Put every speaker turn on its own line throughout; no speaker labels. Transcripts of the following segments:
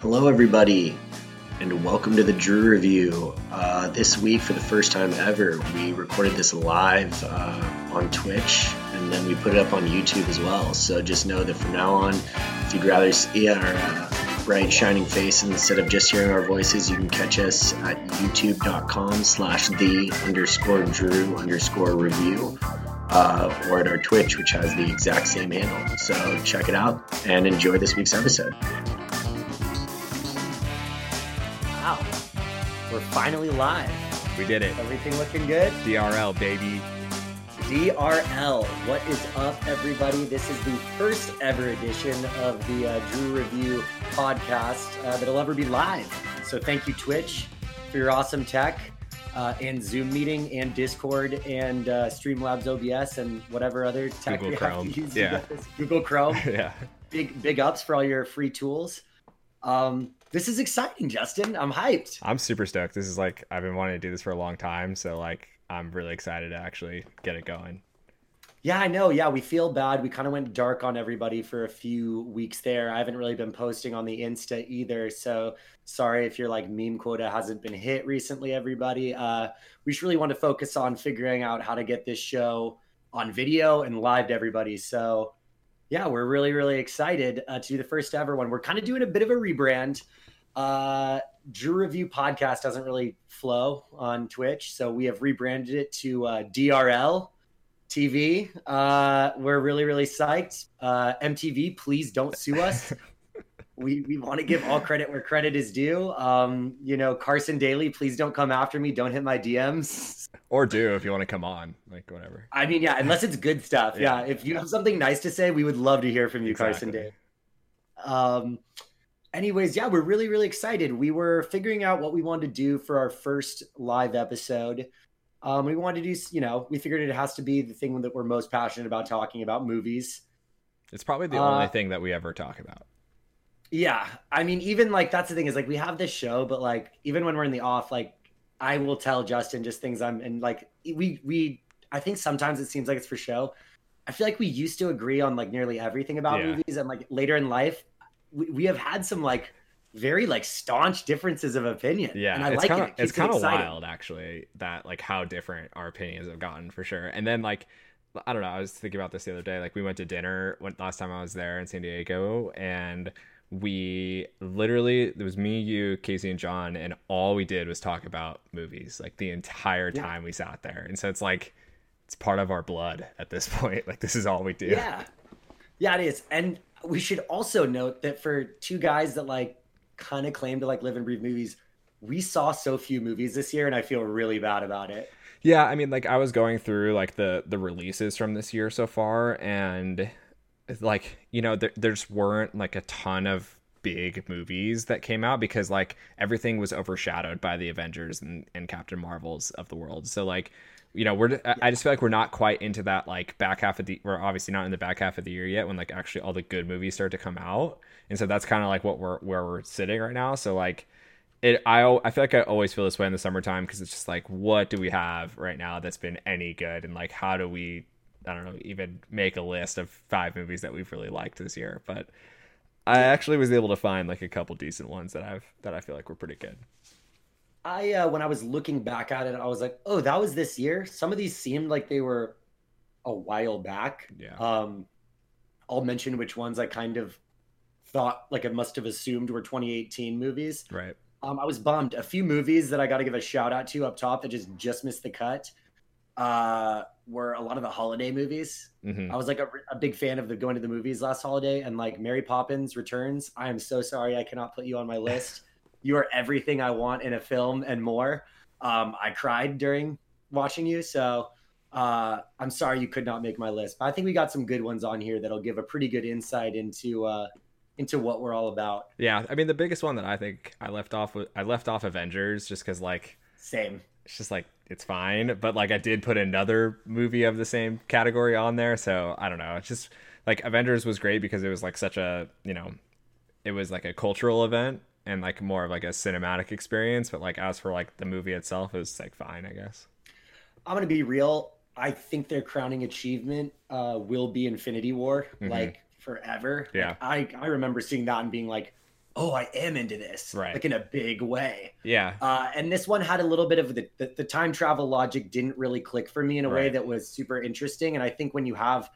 Hello, everybody, and welcome to the Drew Review. Uh, this week, for the first time ever, we recorded this live uh, on Twitch, and then we put it up on YouTube as well. So just know that from now on, if you'd rather see our uh, bright, shining face instead of just hearing our voices, you can catch us at youtube.com slash the underscore Drew underscore review. Uh, or at our Twitch, which has the exact same handle. So check it out and enjoy this week's episode.
We're finally live.
We did it.
Everything looking good?
DRL, baby.
DRL. What is up, everybody? This is the first ever edition of the uh, Drew Review podcast uh, that'll ever be live. So thank you, Twitch, for your awesome tech. Uh, and Zoom meeting and Discord and uh, Streamlabs OBS and whatever other tech
Google Chrome.
have to use.
Yeah.
Google Chrome.
yeah.
big big ups for all your free tools. Um, this is exciting, Justin. I'm hyped.
I'm super stoked. This is like I've been wanting to do this for a long time, so like I'm really excited to actually get it going.
Yeah, I know. Yeah, we feel bad. We kind of went dark on everybody for a few weeks there. I haven't really been posting on the Insta either. So sorry if your like meme quota hasn't been hit recently, everybody. Uh, we just really want to focus on figuring out how to get this show on video and live to everybody. So yeah, we're really, really excited uh, to do the first ever one. We're kind of doing a bit of a rebrand. Uh, Drew Review Podcast doesn't really flow on Twitch. So we have rebranded it to uh, DRL. TV. Uh, we're really, really psyched. Uh, MTV, please don't sue us. we we want to give all credit where credit is due. Um, you know, Carson Daly, please don't come after me. Don't hit my DMs.
Or do if you want to come on, like whatever.
I mean, yeah, unless it's good stuff. Yeah.
Yeah.
if you have something nice to say, we would love to hear from you, Carson Daly. Um, anyways, yeah, we're really, really excited. We were figuring out what we wanted to do for our first live episode. Um, we wanted to do, you know, we figured it has to be the thing that we're most passionate about talking about movies.
It's probably the
Uh,
only thing that we ever talk about.
Yeah. I mean, even like that's the thing is like we have this show, but like even when we're in the off, like I will tell Justin just things I'm and like we we I think sometimes it seems like it's for show. I feel like we used to agree on like nearly everything about
Yeah.
movies and like later in life we, we have had some like very like staunch differences of opinion.
Yeah,
And I like
kind
it. it.
it's kind of wild actually that like how different our opinions have gotten for sure. And then like I don't know, I was thinking about this the other day. Like we went to dinner when last time I was there in San Diego and we literally it was me, you, Casey, and John, and all we did was talk about movies like the entire
Yeah.
time we sat there. And so it's like it's part of our blood at this point. Like this is all we do.
Yeah. Yeah, it is. And we should also note that for two guys that like kind of claim to like live and breathe movies, we saw so few movies this year and I feel really bad about it.
Yeah, I mean, like I was going through like the the releases from this year so far, and like you know, there, just weren't like a ton of big movies that came out because like everything was overshadowed by the Avengers and, and Captain Marvels of the world. So like, you know, we're I- I just feel like we're not quite into that like back half of the we're obviously not in the back half of the year yet when like actually all the good movies start to come out, and so that's kind of like what we're where we're sitting right now. So like it I I feel like I always feel this way in the summertime because it's just like what do we have right now that's been any good? And like how do we I don't know even make a list of five movies that we've really liked this year? But I actually was able to find like a couple decent ones that I've that I feel like were pretty good.
I uh when I was looking back at it, I was like, "Oh, that was this year." Some of these seemed like they were a while back.
Yeah.
Um I'll mention which ones I kind of thought like I must have assumed were 2018 movies.
Right.
Um, I was bummed. A few movies that I got to give a shout out to up top that just just missed the cut uh, were a lot of the holiday movies.
hmm
I was like a, a big fan of the going to the movies last holiday, and like Mary Poppins Returns. I am so sorry I cannot put you on my list. You are everything I want in a film and more. Um, I cried during watching you, so uh, I'm sorry you could not make my list. But I think we got some good ones on here that'll give a pretty good insight into uh, into what we're all about.
Yeah. I mean the biggest one that I think I left off with I left off Avengers just because like
Same.
it's just like it's fine but like i did put another movie of the same category on there so i don't know it's just like avengers was great because it was like such a you know it was like a cultural event and like more of like a cinematic experience but like as for like the movie itself it was like fine i guess
I'm gonna be real. I think their crowning achievement uh, will be Infinity War,
Mhm.
like forever.
Yeah.
Like, I I remember seeing that and being like, oh, I am into this,
Right.
like in a big way.
Yeah.
Uh, and this one had a little bit of the, the the time travel logic didn't really click for me in a way that was super interesting. And I think when you have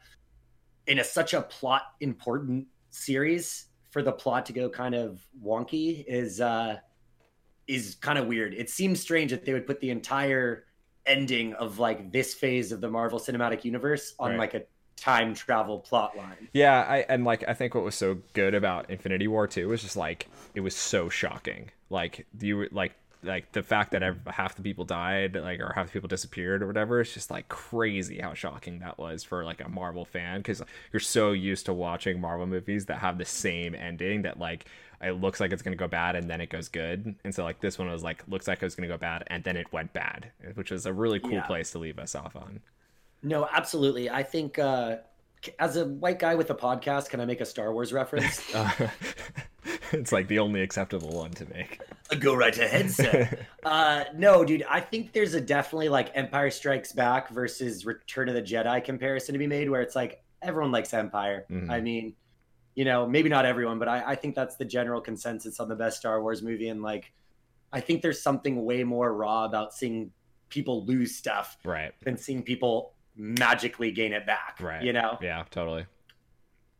in a such a plot important series for the plot to go kind of wonky is uh is kind of weird. It seems strange that they would put the entire ending of like this phase of the Marvel Cinematic Universe on
Right.
like a time travel plot line.
Yeah, I and like I think what was so good about Infinity War 2 was just like it was so shocking. Like you like like the fact that half the people died, like or half the people disappeared or whatever. It's just like crazy how shocking that was for like a Marvel fan because you're so used to watching Marvel movies that have the same ending that like it looks like it's gonna go bad and then it goes good. And so like this one was like looks like it was gonna go bad and then it went bad, which was a really cool
Yeah.
place to leave us off on.
No, absolutely. I think uh as a white guy with a podcast, can I make a Star Wars reference?
Uh, it's like the only acceptable one to make.
Go right ahead, sir. uh, no, dude, I think there's a definitely like Empire Strikes Back versus Return of the Jedi comparison to be made, where it's like everyone likes Empire.
Mhm.
I mean, you know, maybe not everyone, but I, I think that's the general consensus on the best Star Wars movie. And like, I think there's something way more raw about seeing people lose stuff
Right.
than seeing people magically gain it back.
Right.
You know?
Yeah, totally.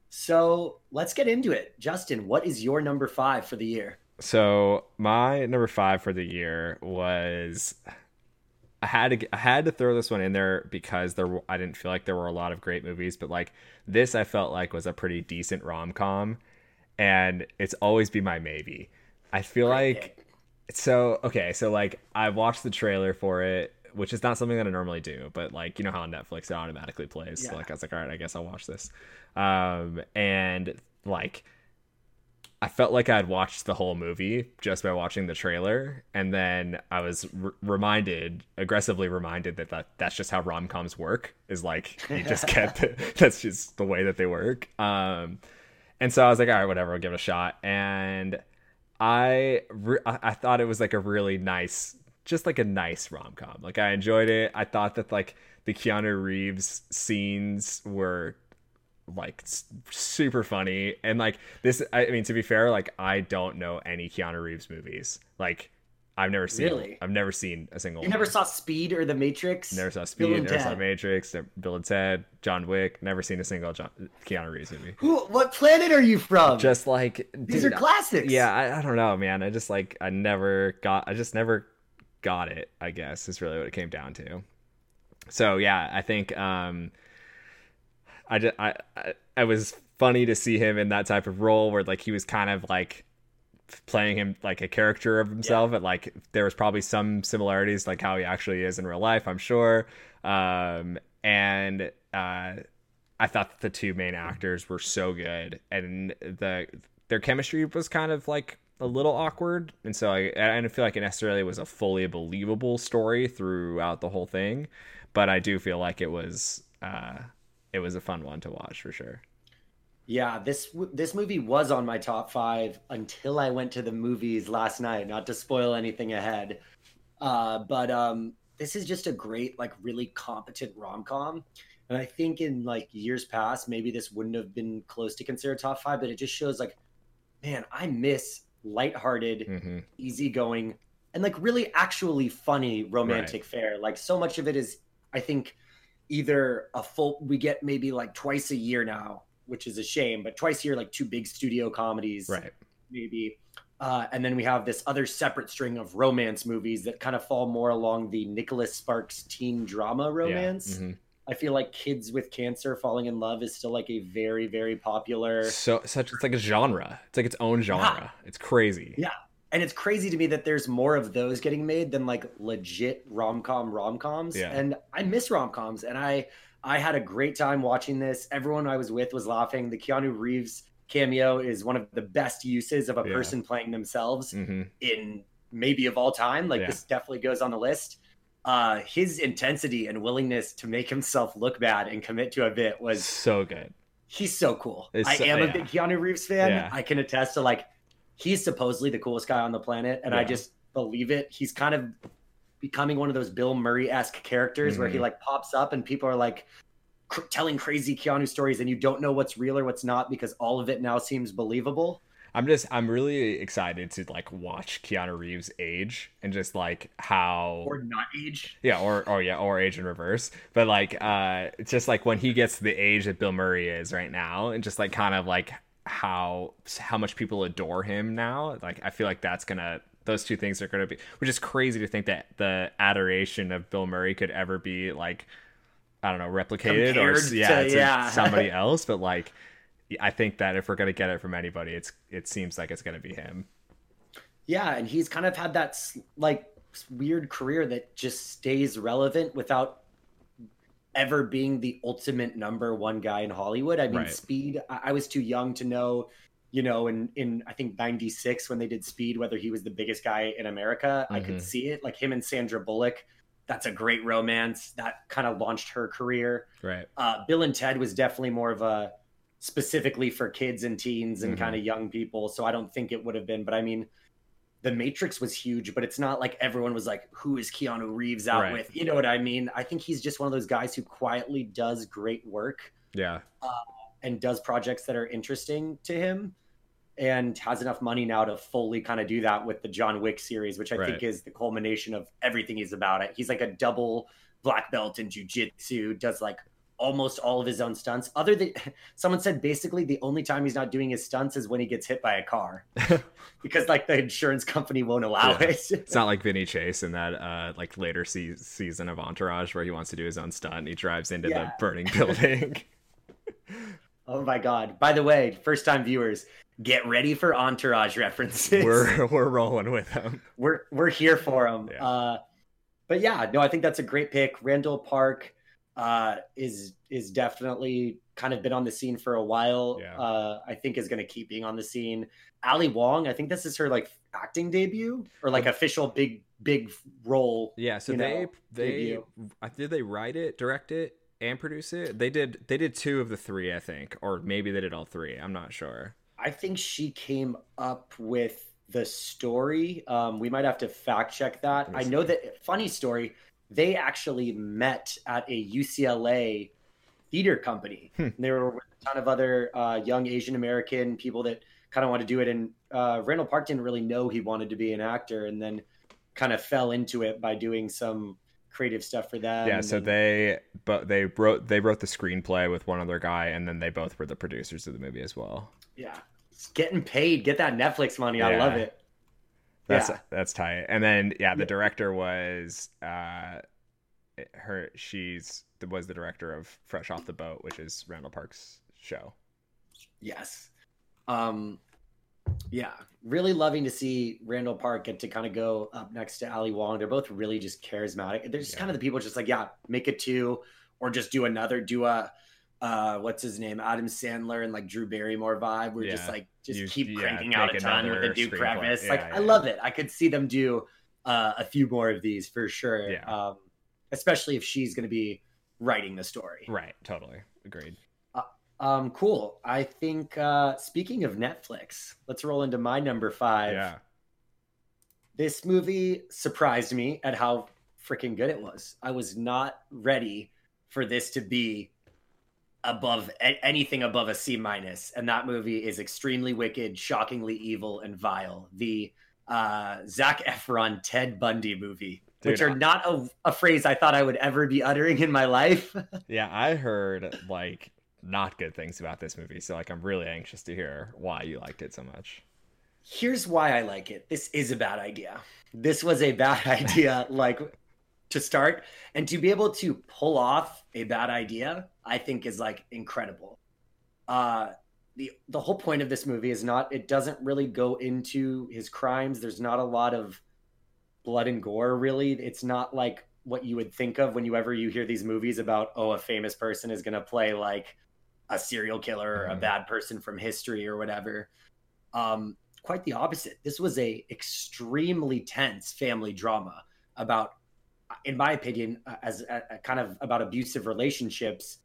So let's get into it. Justin, what is your number five for the year?
So my number five for the year was I had to I had to throw this one in there because there were, I didn't feel like there were a lot of great movies, but like this I felt like was a pretty decent rom com, and it's always be my maybe. I feel
Great
like
pick.
so okay, so like I watched the trailer for it, which is not something that I normally do, but like you know how on Netflix it automatically plays. So like I was like, all right, I guess I'll watch this. Um, and like I felt like I'd watched the whole movie just by watching the trailer, and then I was r- reminded, aggressively reminded that, that that's just how rom coms work. Is like you just get the, that's just the way that they work. Um, and so I was like, all right, whatever, I'll give it a shot. And I re- I I thought it was like a really nice, just like a nice rom com. Like I enjoyed it. I thought that like the Keanu Reeves scenes were like super funny and like this I mean to be fair like I don't know any Keanu Reeves movies like I've never seen
Really?
I've never seen a single
You never
one.
saw Speed or The Matrix?
never saw Speed never saw
Ted.
Matrix never- Bill and Ted John Wick never seen a single John, Keanu Reeves movie
Who, what planet are you from?
just like
These
dude,
are classics.
yeah I, I don't know man I just like I never got I just never got it I guess is really what it came down to. So yeah I think um I just I, I I was funny to see him in that type of role where like he was kind of like playing him like a character of himself and like there was probably some similarities like how he actually is in real life i'm sure. Um and uh i thought that the two main actors were so good and the their chemistry was kind of like a little awkward and so i i didn't feel like it necessarily was a fully believable story throughout the whole thing but i do feel like it was uh it was a fun one to watch for sure
Yeah, this this movie was on my top five until I went to the movies last night. Not to spoil anything ahead, uh, but um, this is just a great, like, really competent rom com. And I think in like years past, maybe this wouldn't have been close to consider top five. But it just shows, like, man, I miss lighthearted,
hmm
easygoing, and like really actually funny romantic fare. Like so much of it is, I think, either a full we get maybe like twice a year now, which is a shame, but twice a year like two big studio comedies,
right
maybe. Uh, and then we have this other separate string of romance movies that kind of fall more along the Nicholas Sparks teen drama romance.
yeah. mhm.
I feel like kids with cancer falling in love is still like a very, very popular
so such it's like a genre. It's like its own genre. It's crazy.
Yeah. and it's crazy to me that there's more of those getting made than like legit rom-com rom-coms.
Yeah.
and i miss rom-coms. And i i had a great time watching this. Everyone i was with was laughing. The keanu reeves cameo is one of the best uses of a
Yeah.
person playing themselves
hmm
in maybe of all time. Like
Yeah.
this definitely goes on the list uh his intensity and willingness to make himself look bad and commit to a bit was
so good
he's so cool.
It's
I
so-
am a big Keanu Reeves fan.
Yeah.
I can attest to like he's supposedly the coolest guy on the planet, and I just believe it. He's kind of becoming one of those Bill Murray esque characters where he
Mhm.
like pops up and people are like cr- telling crazy Keanu stories, and you don't know what's real or what's not because all of it now seems believable.
I'm just I'm really excited to like watch Keanu Reeves age and just like how
or not age.
Yeah, or or yeah, or age in reverse. But like uh just like when he gets to the age that Bill Murray is right now and just like kind of like how how much people adore him now. Like I feel like that's going to those two things are going to be which is crazy to think that the adoration of Bill Murray could ever be like I don't know, replicated
Compared
or yeah,
to-
to
yeah.
somebody else, but like I think that if we're gonna get it from anybody, it's it seems like it's gonna be him.
Yeah, and he's kind of had that like weird career that just stays relevant without ever being the ultimate number one guy in Hollywood. I mean,
Right.
Speed. I, I was too young to know, you know, in in I think '96 when they did Speed, whether he was the biggest guy in America. I
Mhm.
could see it, like him and Sandra Bullock. That's a great romance that kind of launched her career.
Right.
Uh, Bill and Ted was definitely more of a specifically for kids and teens and
Mhm.
kind of young people. So I don't think it would have been. But I mean, The Matrix was huge, but it's not like everyone was like, "Who is Keanu Reeves out
Right.
with?" You know what I mean? I think he's just one of those guys who quietly does great work
Yeah.
and does projects that are interesting to him. And has enough money now to fully kind of do that with the John Wick series, which I
Right.
think is the culmination of everything he's about. It. He's like a double black belt in jujitsu, does like almost all of his own stunts. Other than someone said basically the only time he's not doing his stunts is when he gets hit by a car. because like the insurance company won't allow
Yeah.
it.
It's not like Vinny Chase in that uh like later se- season of Entourage where he wants to do his own stunt and he drives into
Yeah.
the burning building.
oh my god. By the way, first time viewers, get ready for entourage references.
we're we're rolling with him.
we're we're here for him.
Yeah.
Uh, but yeah, no, I think that's a great pick. Randall Park uh, is is definitely kind of been on the scene for a while.
Yeah.
Uh, I think is going to keep being on the scene. Ali Wong, I think this is her like acting debut or like official big big role.
Yeah, so they
know,
they
debut.
did they write it, direct it, and produce it. They did they did two of the three, I think, or maybe they did all three. I'm not sure.
I think she came up with the story. Um, we might have to fact check that. I know that funny story. They actually met at a UCLA theater company.
Hmm.
They were with a ton of other uh, young Asian American people that kind of want to do it. And uh, Randall Park didn't really know he wanted to be an actor, and then kind of fell into it by doing some creative stuff for them.
yeah, so
then-
they but they wrote they wrote the screenplay with one other guy, and then they both were the producers of the movie as well.
yeah, It's getting paid. Get that Netflix money. I love it.
That's
Yeah.
that's tight. And then yeah, the
Yeah.
director was uh her she's was the director of Fresh Off the Boat, which is Randall Park's show.
Yes. Um yeah, really loving to see Randall Park get to kind of go up next to Ali Wong. They're both really just charismatic. They're just
Yeah.
kind of the people just like, yeah, make it two or just do another, do a uh what's his name? Adam Sandler and like Drew Barrymore vibe. We're just like just
You-
keep
yeah,
cranking out a ton with a Duke preface. Like
Yeah,
I love it. I could see them do uh, a few more of these for sure.
Yeah.
Um especially if she's gonna be writing the story.
Right, totally. Agreed.
Um, cool. I think uh speaking of Netflix, let's roll into my number five.
Yeah.
This movie surprised me at how freaking good it was. I was not ready for this to be above anything above a C minus, and that movie is extremely wicked, shockingly evil, and vile. The uh Zac Efron Ted Bundy movie,
Dude,
which are not a, a phrase I thought I would ever be uttering in my life.
Yeah, I heard like not good things about this movie, so like I'm really anxious to hear why you liked it so much.
Here's why I like it. This is a bad idea. This was a bad idea, like to start, and to be able to pull off a bad idea, I think is like incredible. Uh, the the whole point of this movie is not. It doesn't really go into his crimes. There's not a lot of blood and gore. Really, it's not like what you would think of when you ever you hear these movies about oh a famous person is going to play like a serial killer or a
Mhm.
bad person from history or whatever. Um, quite the opposite. This was a extremely tense family drama about, in my opinion, uh, as a, a kind of about abusive relationships,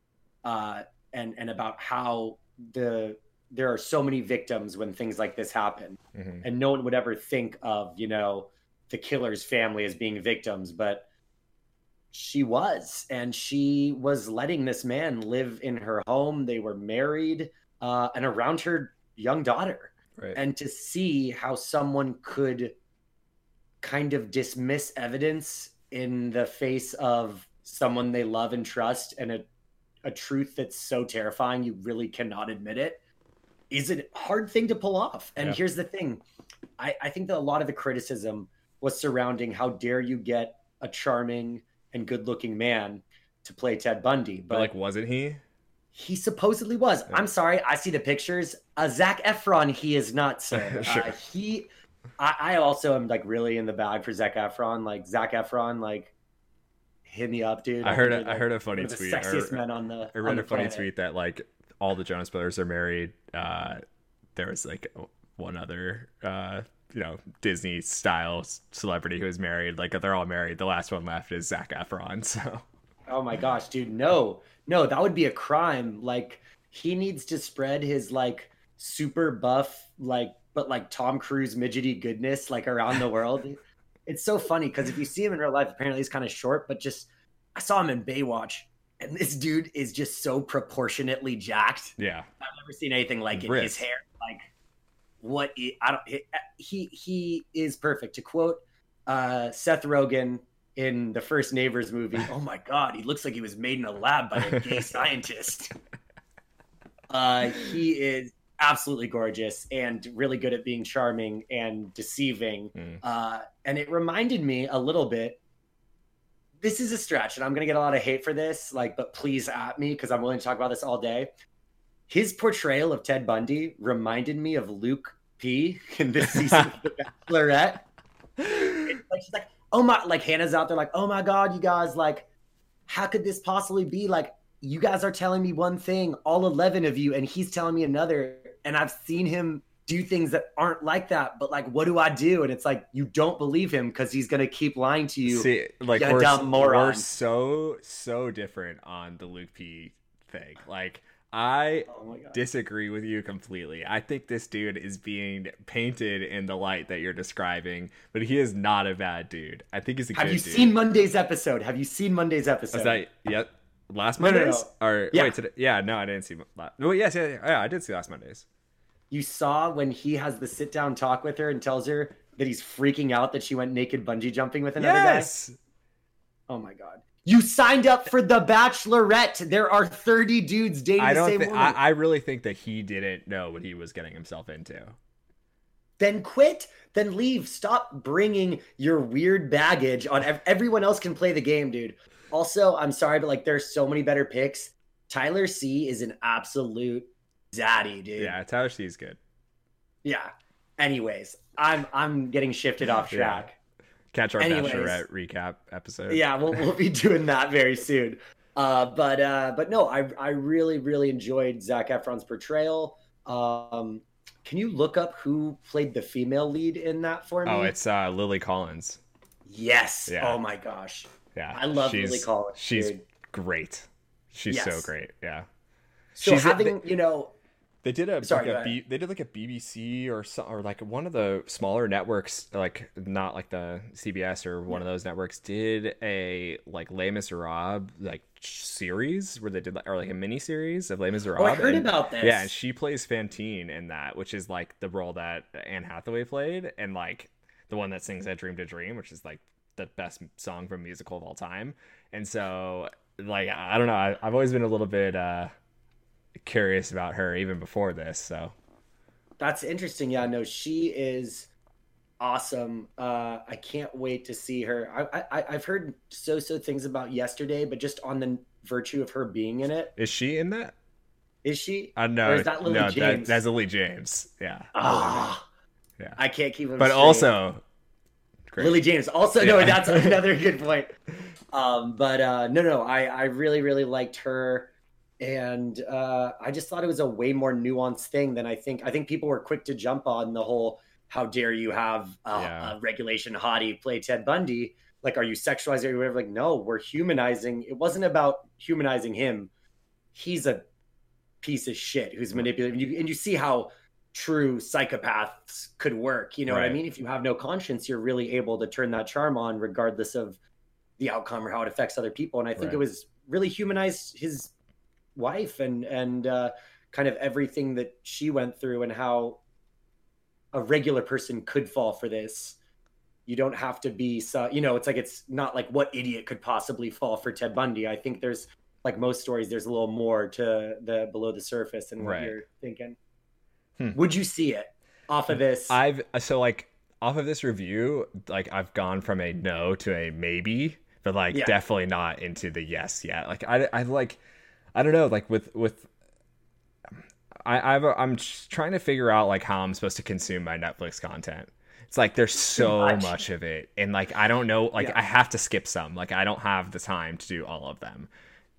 uh, and and about how the there are so many victims when things like this happen,
hmm
and no one would ever think of you know the killer's family as being victims, but she was, and she was letting this man live in her home. They were married, uh, and around her young daughter
Right.
and to see how someone could kind of dismiss evidence in the face of someone they love and trust and a, a truth that's so terrifying you really cannot admit it is a hard thing to pull off and
Yeah.
here's the thing I, I think that a lot of the criticism was surrounding how dare you get a charming and good looking man to play ted bundy
but like, wasn't he?
he supposedly was.
Yeah.
I'm sorry, I see the pictures. Uh, Zac Efron, he is not, sir.
Sure.
Uh, he, I, I also am like really in the bag for Zac Efron. Like Zac Efron, like hit me up, dude.
I heard a,
you're,
I heard a funny
one of the
tweet. I
sexiest
re-
men on the.
I read
the
a funny
planet.
tweet that like all the Jonas Brothers are married. Uh, there was like one other, uh, you know, Disney style celebrity who is married. Like they're all married. The last one left is Zac Efron. So
Oh my gosh, dude, no, no, that would be a crime. Like he needs to spread his like super buff, like but like Tom Cruise midgety goodness like around the world. it's so funny because if you see him in real life, apparently he's kind of short, but just I saw him in Baywatch, and this dude is just so proportionately jacked.
yeah,
I've never seen anything like it. His hair, like what i- I don't. He he, he is perfect. To quote uh, Seth Rogen in the first Neighbors movie, "Oh my God, he looks like he was made in a lab by a gay scientist." Uh, he is absolutely gorgeous and really good at being charming and deceiving.
Mm.
Uh, and it reminded me a little bit. This is a stretch, and I'm gonna get a lot of hate for this. Like, but please at me because I'm willing to talk about this all day. His portrayal of Ted Bundy reminded me of Luke P in this season of The Bachelorette. It's like she's like, oh my, like Hannah's out there, like, oh my god, you guys, like, how could this possibly be? Like, you guys are telling me one thing, all eleven of you, and he's telling me another, and I've seen him do things that aren't like that. But like, what do I do? And it's like you don't believe him because he's gonna keep lying to you.
See, like
you
we're,
dumb moron.
we're so so different on the Luke P thing. Like I
oh
disagree with you completely. I think this dude is being painted in the light that you're describing, but he is not a bad dude. I think he's a good dude.
Have you
dude.
seen Monday's episode? Have you seen Monday's episode?
Is that yep? Last
No, no,
Mondays?
no.
Or
Yeah.
wait, today? Yeah, no, I didn't see. La- well, yes, yeah, yeah, yeah, I did see last Mondays.
you saw when he has the sit down talk with her and tells her that he's freaking out that she went naked bungee jumping with another guy?
yes,
guy. Oh my god. You signed up for the Bachelorette. There are 30 dudes dating
I don't.
same
think.
woman.
I, I really think that he didn't know what he was getting himself into.
Then quit. Then leave. Stop bringing your weird baggage on. Everyone else can play the game, dude. Also, I'm sorry, but like, there's so many better picks. Tyler C is an absolute zaddy, dude.
Yeah, Tyler C is good.
Yeah. Anyways, I'm I'm getting shifted off
Yeah.
track.
Catch our
Anyways.
Bachelorette recap episode.
Yeah, we'll we'll be doing that very soon. Uh, but uh, but no, I I really really enjoyed Zac Efron's portrayal. Um, can you look up who played the female lead in that for me?
Oh, it's uh, Lily Collins.
yes.
Yeah.
Oh my gosh,
Yeah,
I love
she's,
Lily Collins.
She's
dude.
great. She's so great. Yeah.
So
she's a-
having you know,
They did a,
Sorry,
like
go
a
ahead.
B, they did like a BBC or so, or like one of the smaller networks, like not like the CBS or one of those networks, did a like Les Miserables like series where they did like or like a mini series of Les Miserables.
oh, I heard
and-
about this.
Yeah, and she plays Fantine in that, which is like the role that Anne Hathaway played, and like the one that sings "I Dreamed a Dream," which is like the best song from musical of all time. And so, like, I don't know, I, I've always been a little bit uh curious about her even before this. So
That's interesting. Yeah, no, she is awesome. Uh, I can't wait to see her. I, I I've heard so so things about yesterday, but just on the virtue of her being in it,
is she in that?
is she?
Uh,
know. Is that Lily
no,
James?
that's Lily James. Yeah,
Ah,
Yeah.
I can't keep
but
straight.
also, great.
Lily James. Also, no, that's another good point. Um, but uh, no, no, I I really really liked her. And uh, I just thought it was a way more nuanced thing than I think. I think people were quick to jump on the whole "How dare you have a,
Yeah.
a regulation hottie play Ted Bundy?" Like, are you sexualizing or whatever? Like, no, we're humanizing. It wasn't about humanizing him. He's a piece of shit who's manipulating you, and you see how true psychopaths could work. You know what I mean? If you have no conscience, you're really able to turn that charm on, regardless of the outcome or how it affects other people. And I think
Right.
it was really humanized his wife and and uh, kind of everything that she went through and how a regular person could fall for this. You don't have to be so you know, it's like it's not like what idiot could possibly fall for Ted Bundy. I think there's like most stories, there's a little more to the below the surface than what
Right.
you're thinking.
Hmm.
Would you see it off of this?
I've so like off of this review, like I've gone from a no to a maybe, but like
Yeah.
definitely not into the yes yet. Like I, I like, I don't know, like with with. I, I've I'm trying to figure out like how I'm supposed to consume my Netflix content. It's like there's so
much.
much. of it, and like I don't know, like
Yeah.
I have to skip some. Like I don't have the time to do all of them,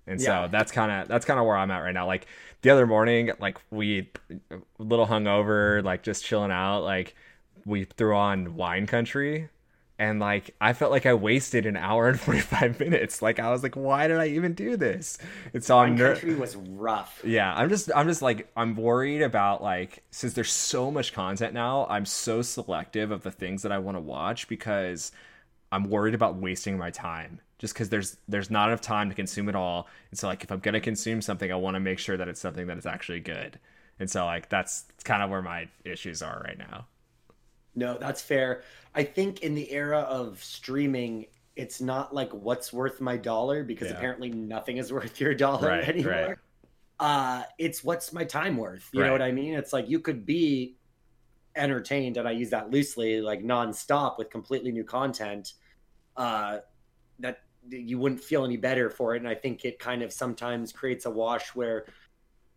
and
Yeah.
so that's kind of that's kind of where I'm at right now. Like the other morning, like we a little hungover, like just chilling out, like we threw on Wine Country, and like I felt like I wasted an hour and forty five minutes. Like I was like, why did I even do this? It's so I'm ner-
Country was rough.
yeah, I'm just I'm just like I'm worried about like since there's so much content now, I'm so selective of the things that I want to watch because I'm worried about wasting my time. Just because there's there's not enough time to consume it all, and so like if I'm gonna consume something, I want to make sure that it's something that is actually good. And so like that's kind of where my issues are right now.
No, that's fair. I think in the era of streaming, it's not like what's worth my dollar because
Yeah.
apparently nothing is worth your dollar
Right,
anymore.
right.
Uh, it's what's my time worth. You know what I mean? It's like you could be entertained, and I use that loosely, like nonstop with completely new content. Uh, that you wouldn't feel any better for it, and I think it kind of sometimes creates a wash where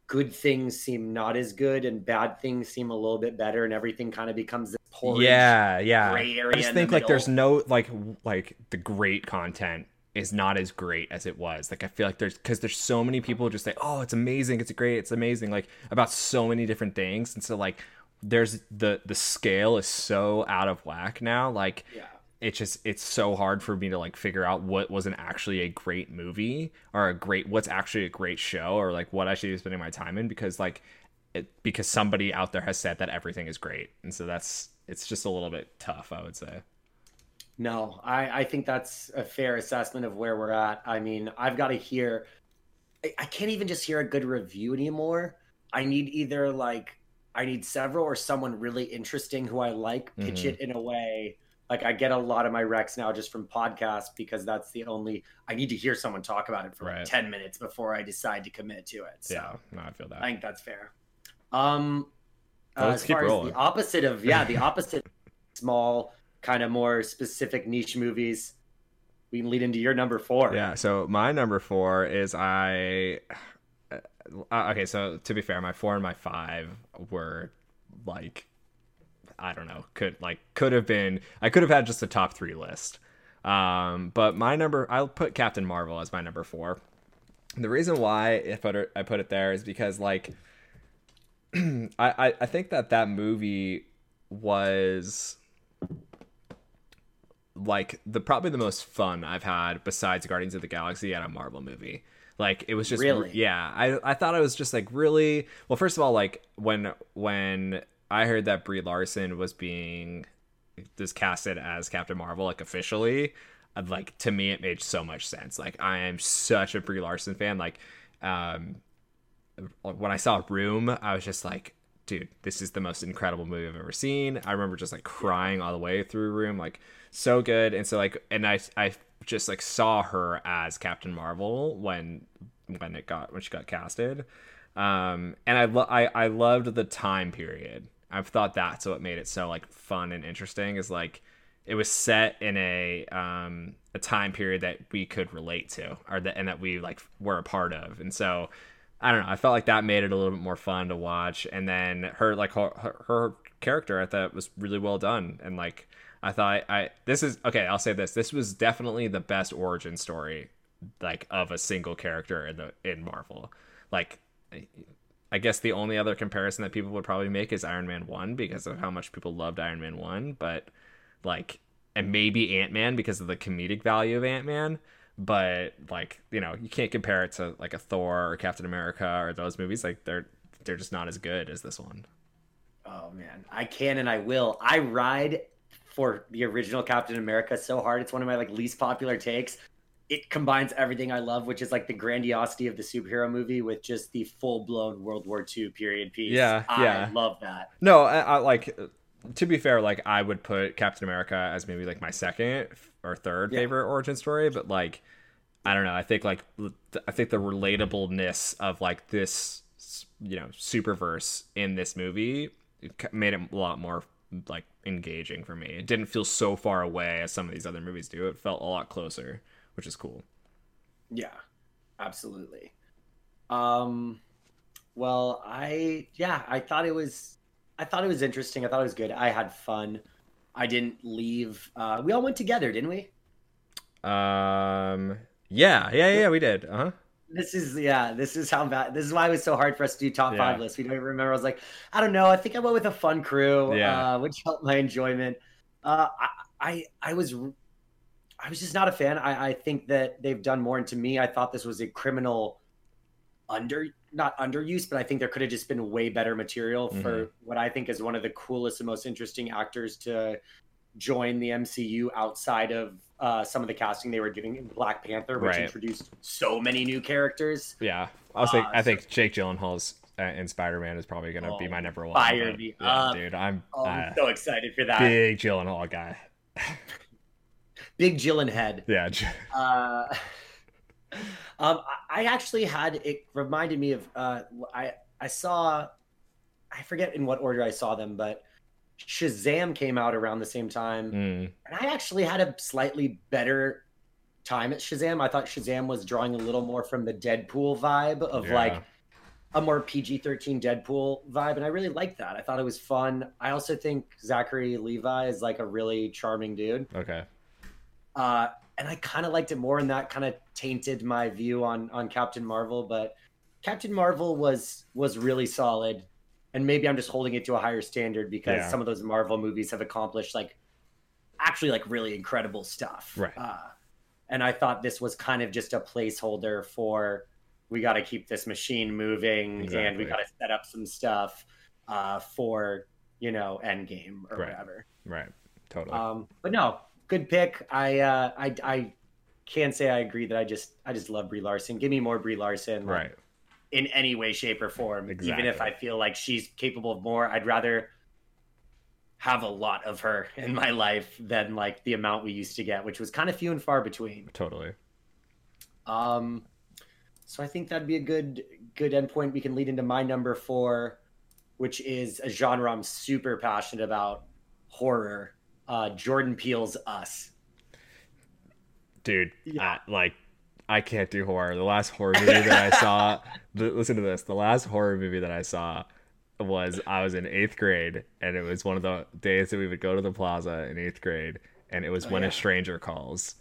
good things seem not as good and bad things seem a little bit better, and everything kind of becomes this porridge.
yeah, yeah.
gray area I
just
in the
think like there's no like like the great content is not as great as it was. Like I feel like there's because there's so many people just say, oh, it's amazing, it's great, it's amazing, like about so many different things, and so like there's the the scale is so out of whack now. Like
Yeah.
It's just it's so hard for me to like figure out what wasn't actually a great movie or a great what's actually a great show or like what I should be spending my time in because like it, because somebody out there has said that everything is great and so that's it's just a little bit tough I would say.
No, I, I think that's a fair assessment of where we're at. I mean, I've got to hear, I, I can't even just hear a good review anymore. I need either like, I need several or someone really interesting who I like pitch
Mhm.
it in a way. Like, I get a lot of my recs now just from podcasts because that's the only, I need to hear someone talk about it for like 10 minutes before I decide to commit to it. So
Yeah, no, I feel that.
I think that's fair. Um,
Well,
uh, as far
rolling.
as the opposite of yeah, the opposite small kind of more specific niche movies. We can lead into your number four.
Yeah, so my number four is I. Uh, okay, so to be fair, my four and my five were like, I don't know, could like could have been. I could have had just a top three list, um, but my number, I'll put Captain Marvel as my number four. The reason why I put it, I put it there is because like, I, I I think that that movie was like the probably the most fun I've had besides Guardians of the Galaxy at a Marvel movie. Like it was just
Really?
yeah. I I thought it was just like really well. First of all, like when when I heard that Brie Larson was being just casted as Captain Marvel, like officially, like to me it made so much sense. Like I am such a Brie Larson fan. Like um when I saw Room, I was just like, dude, this is the most incredible movie I've ever seen. I remember just like crying all the way through Room, like so good. And so like, and I I just like saw her as Captain Marvel when when it got when she got casted. Um, and I lo- I I loved the time period. I've thought that's what made it so like fun and interesting. Is like it was set in a um a time period that we could relate to or that and that we like were a part of. And so i don't know i felt like that made it a little bit more fun to watch. And then her like her, her, her character i thought was really well done. And like i thought i this is okay i'll say this this was definitely the best origin story like of a single character in the in marvel. Like I guess the only other comparison that people would probably make is Iron Man 1 because of how much people loved Iron Man 1, but like and maybe Ant-Man because of the comedic value of Ant-Man, but like, you know, you can't compare it to like a Thor or Captain America or those movies like they're they're just not as good as this one.
Oh man, I can and I will. I ride for the original Captain America so hard. It's one of my like least popular takes. It combines everything I love, which is like the grandiosity of the superhero movie with just the full blown World War II period piece.
Yeah,
I
yeah.
love that.
No, I, I like to be fair, like I would put Captain America as maybe like my second or third
Yeah.
favorite origin story, but like I don't know. I think like I think the relatableness of like this you know superverse in this movie made it a lot more like engaging for me. It didn't feel so far away as some of these other movies do. It felt a lot closer, which is cool.
Yeah, absolutely. Um, well, I yeah, I thought it was, I thought it was interesting. I thought it was good. I had fun. I didn't leave. Uh, we all went together, didn't we?
Um. Yeah. Yeah. Yeah. We did. Uh huh.
This is yeah. This is how bad. This is why it was so hard for us to do top
Yeah.
five lists. We don't even remember. I was like, I don't know. I think I went with a fun crew,
Yeah.
uh, which helped my enjoyment. Uh, I, I I was I was just not a fan. I, I think that they've done more. And to me, I thought this was a criminal under not underuse, but I think there could have just been way better material for what I think is one of the coolest and most interesting actors to join the MCU outside of uh, some of the casting they were doing in Black Panther, which
Right.
introduced so many new characters.
Yeah. I was think
Uh,
I think Jake Gyllenhaal's uh, in Spider Man is probably gonna be
Oh,
my number one.
fired
but-
me
yeah,
up.
dude. I'm
Oh,
uh,
I'm so excited for that.
big Gyllenhaal guy.
Big Gyllenhead.
Yeah. J-
Uh, um, I I actually had it reminded me of uh, I I saw I forget in what order I saw them, but Shazam came out around the same time,
Mm,
and I actually had a slightly better time at Shazam. I thought Shazam was drawing a little more from the Deadpool vibe of
Yeah.
like a more PG 13 Deadpool vibe. And I really liked that. I thought it was fun. I also think Zachary Levi is like a really charming dude.
okay.
Uh, and I kind of liked it more, and that kind of tainted my view on on Captain Marvel. But Captain Marvel was was really solid, and maybe I'm just holding it to a higher standard because
Yeah.
some of those Marvel movies have accomplished like actually like really incredible stuff.
Right.
Uh, and I thought this was kind of just a placeholder for we got to keep this machine moving and we got to set up some stuff uh, for you know Endgame or
Right.
whatever.
Right. Totally.
Um, but no, good pick. I, uh, I I can't say I agree that I just I just love Brie Larson. Give me more Brie Larson,
right.
in any way, shape, or form. Even if I feel like she's capable of more, I'd rather have a lot of her in my life than like the amount we used to get, which was kind of few and far between.
Totally.
Um, so I think that'd be a good good endpoint. We can lead into my number four, which is a genre I'm super passionate about, horror. Uh, Jordan Peele's Us.
Dude,
Yeah.
I- like I can't do horror. The last horror movie that I saw, th- listen to this. The last horror movie that I saw was I was in eighth grade, and it was one of the days that we would go to the plaza in eighth grade, and it was
Oh,
when
yeah.
a stranger calls.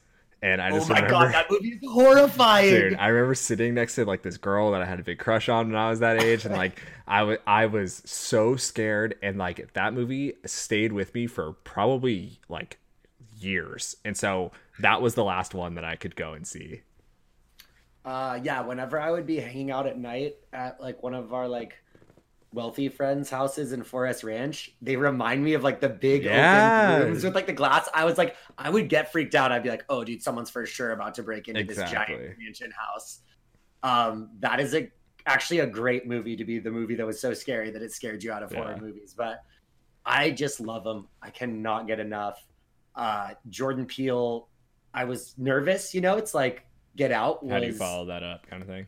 And I
Oh
just
my
remember,
god, that movie is horrifying.
dude, I remember sitting next to like this girl that I had a big crush on when I was that age, and like I was, I was so scared, and like that movie stayed with me for probably like years, and so that was the last one that I could go and see.
Uh, yeah, whenever I would be hanging out at night at like one of our like wealthy friends' houses in Forest Ranch, they remind me of like the big
Yeah.
open rooms with like the glass. I was like, I would get freaked out. I'd be like, oh, dude, someone's for sure about to break into this giant mansion house. Um, that is a actually a great movie to be the movie that was so scary that it scared you out of horror movies. But I just love them. I cannot get enough. Uh, Jordan Peele, I was nervous. You know, it's like Get Out. Was,
How do you follow that up, kind of thing?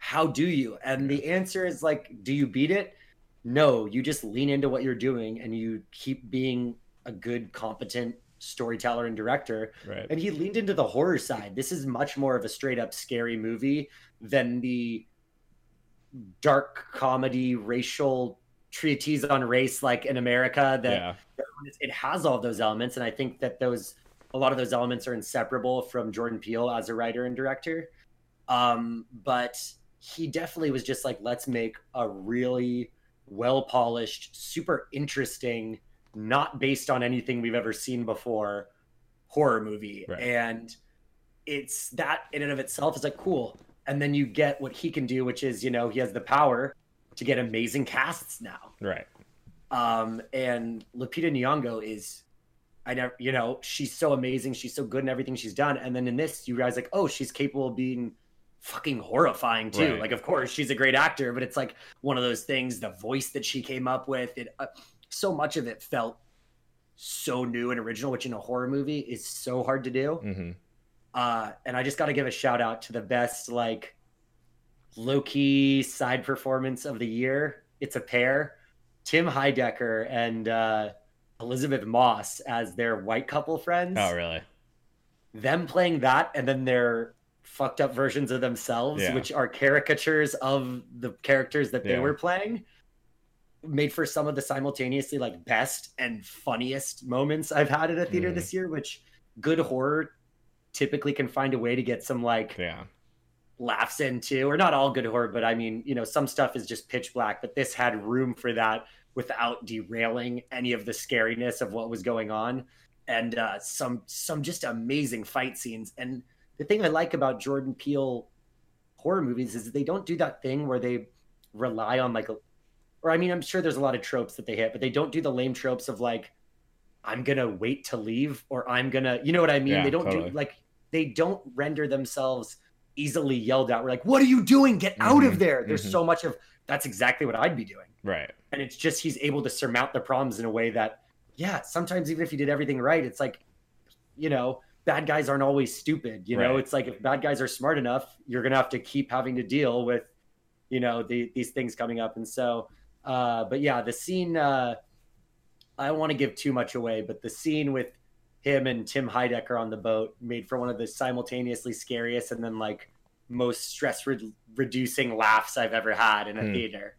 how do you? And the answer is like, do you beat it? No, you just lean into what you're doing and you keep being a good, competent storyteller and director.
Right.
And he leaned into the horror side. This is much more of a straight up scary movie than the dark comedy, racial treatise on race like in America that
yeah.
it has all those elements and i think that those a lot of those elements are inseparable from jordan peele as a writer and director um, but he definitely was just like let's make a really well polished super interesting not based on anything we've ever seen before horror movie
Right.
and it's that in and of itself is like cool and then you get what he can do which is you know he has the power to get amazing casts now
Right.
um, and Lupita Nyong'o is, I never, you know, she's so amazing. She's so good in everything she's done. And then in this, you realize like, oh, she's capable of being fucking horrifying too.
Right.
Like, of course, she's a great actor, but it's like one of those things. The voice that she came up with, it, uh, so much of it felt so new and original, which in a horror movie is so hard to do.
Mm-hmm.
Uh, and I just got to give a shout out to the best like low key side performance of the year. It's a pair, Tim Heidecker and uh, Elisabeth Moss as their white couple friends.
Oh, really?
Them playing that, and then their fucked up versions of themselves,
Yeah.
which are caricatures of the characters that they
Yeah.
were playing, made for some of the simultaneously like best and funniest moments I've had at a theater
Mhm.
this year. Which good horror typically can find a way to get some like
Yeah.
laughs into, or not all good horror, but I mean, you know, some stuff is just pitch black, but this had room for that without derailing any of the scariness of what was going on, and uh, some some just amazing fight scenes. And the thing I like about Jordan Peele horror movies is that they don't do that thing where they rely on like, a, or I mean, I'm sure there's a lot of tropes that they hit, but they don't do the lame tropes of like, I'm gonna wait to leave, or I'm gonna, you know what I mean?
Yeah,
they don't
totally.
do like they don't render themselves easily yelled at. We're like, what are you doing? Get out of
Mhm,
there. There's
mhm.
so much of that's exactly what I'd be doing.
Right.
And it's just he's able to surmount the problems in a way that, yeah, sometimes even if you did everything right, it's like, you know, bad guys aren't always stupid. You know,
Right.
it's like if bad guys are smart enough, you're gonna have to keep having to deal with, you know, the, these things coming up. And so, uh, but yeah, the scene. Uh, I don't want to give too much away, but the scene with him and Tim Heidecker on the boat made for one of the simultaneously scariest and then like most stress re- reducing laughs I've ever had in a
Hmm.
theater.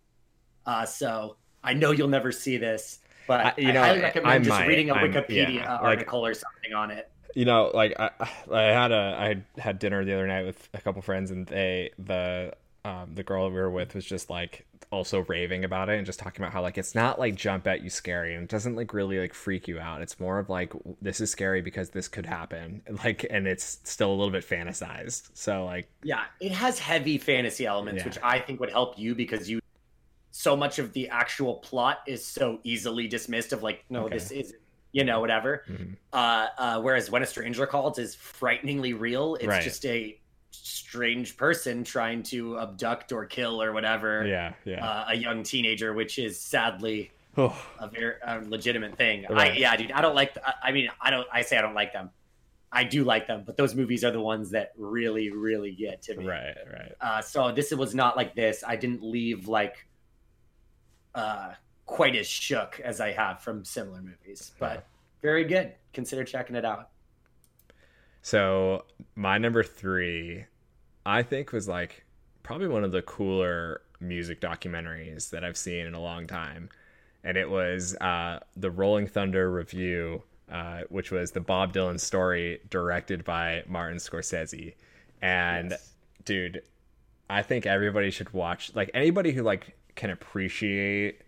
Uh, so I know you'll never see this, but
I- you
I
know,
highly recommend
I
just
might.
reading a
I'm-
Wikipedia
yeah, like-
article or something on it.
You know, like I, I had a I had- dinner the other night with a couple friends, and they the um the girl we were with was just like also raving about it and just talking about how like it's not like jump at you scary and it doesn't like really like freak you out. It's more of like this is scary because this could happen, like, and it's still a little bit fantasized. So like,
Yeah, it has heavy fantasy elements,
Yeah.
which I think would help you because you so much of the actual plot is so easily dismissed of like, no,
Okay.
this is you know, whatever.
mhm.
Uh, uh, whereas when a stranger calls is frighteningly real, it's
Right.
just a strange person trying to abduct or kill or whatever
yeah, yeah.
uh, a young teenager, which is sadly
Oh,
a very a legitimate thing. I, yeah, dude, I don't like. I- I mean, I don't. I say I don't like them. I do like them, but those movies are the ones that really, really get to me.
right, right.
Uh, so this was not like this. I didn't leave like uh, quite as shook as I have from similar movies, but
Yeah.
very good. Consider checking it out.
So my number three, I think was like probably one of the cooler music documentaries that I've seen in a long time, and it was uh, the Rolling Thunder Revue, uh, which was the Bob Dylan story directed by Martin Scorsese, and
Yes.
dude, I think everybody should watch. Like anybody who like can appreciate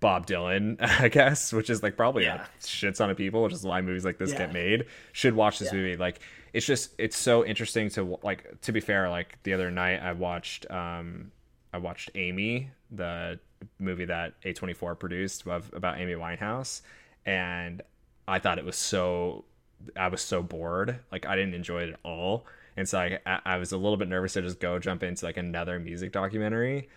Bob Dylan, I guess, which is like probably
Yeah.
like ton of people, which is why movies like this
Yeah.
get made. Should watch this
Yeah.
movie. Like it's just it's so interesting to like. To be fair, like the other night I watched um I watched Amy, the movie that A24 produced of, about Amy Winehouse, and I thought it was so I was so bored. Like I didn't enjoy it at all. And so I I was a little bit nervous to just go jump into like another music documentary.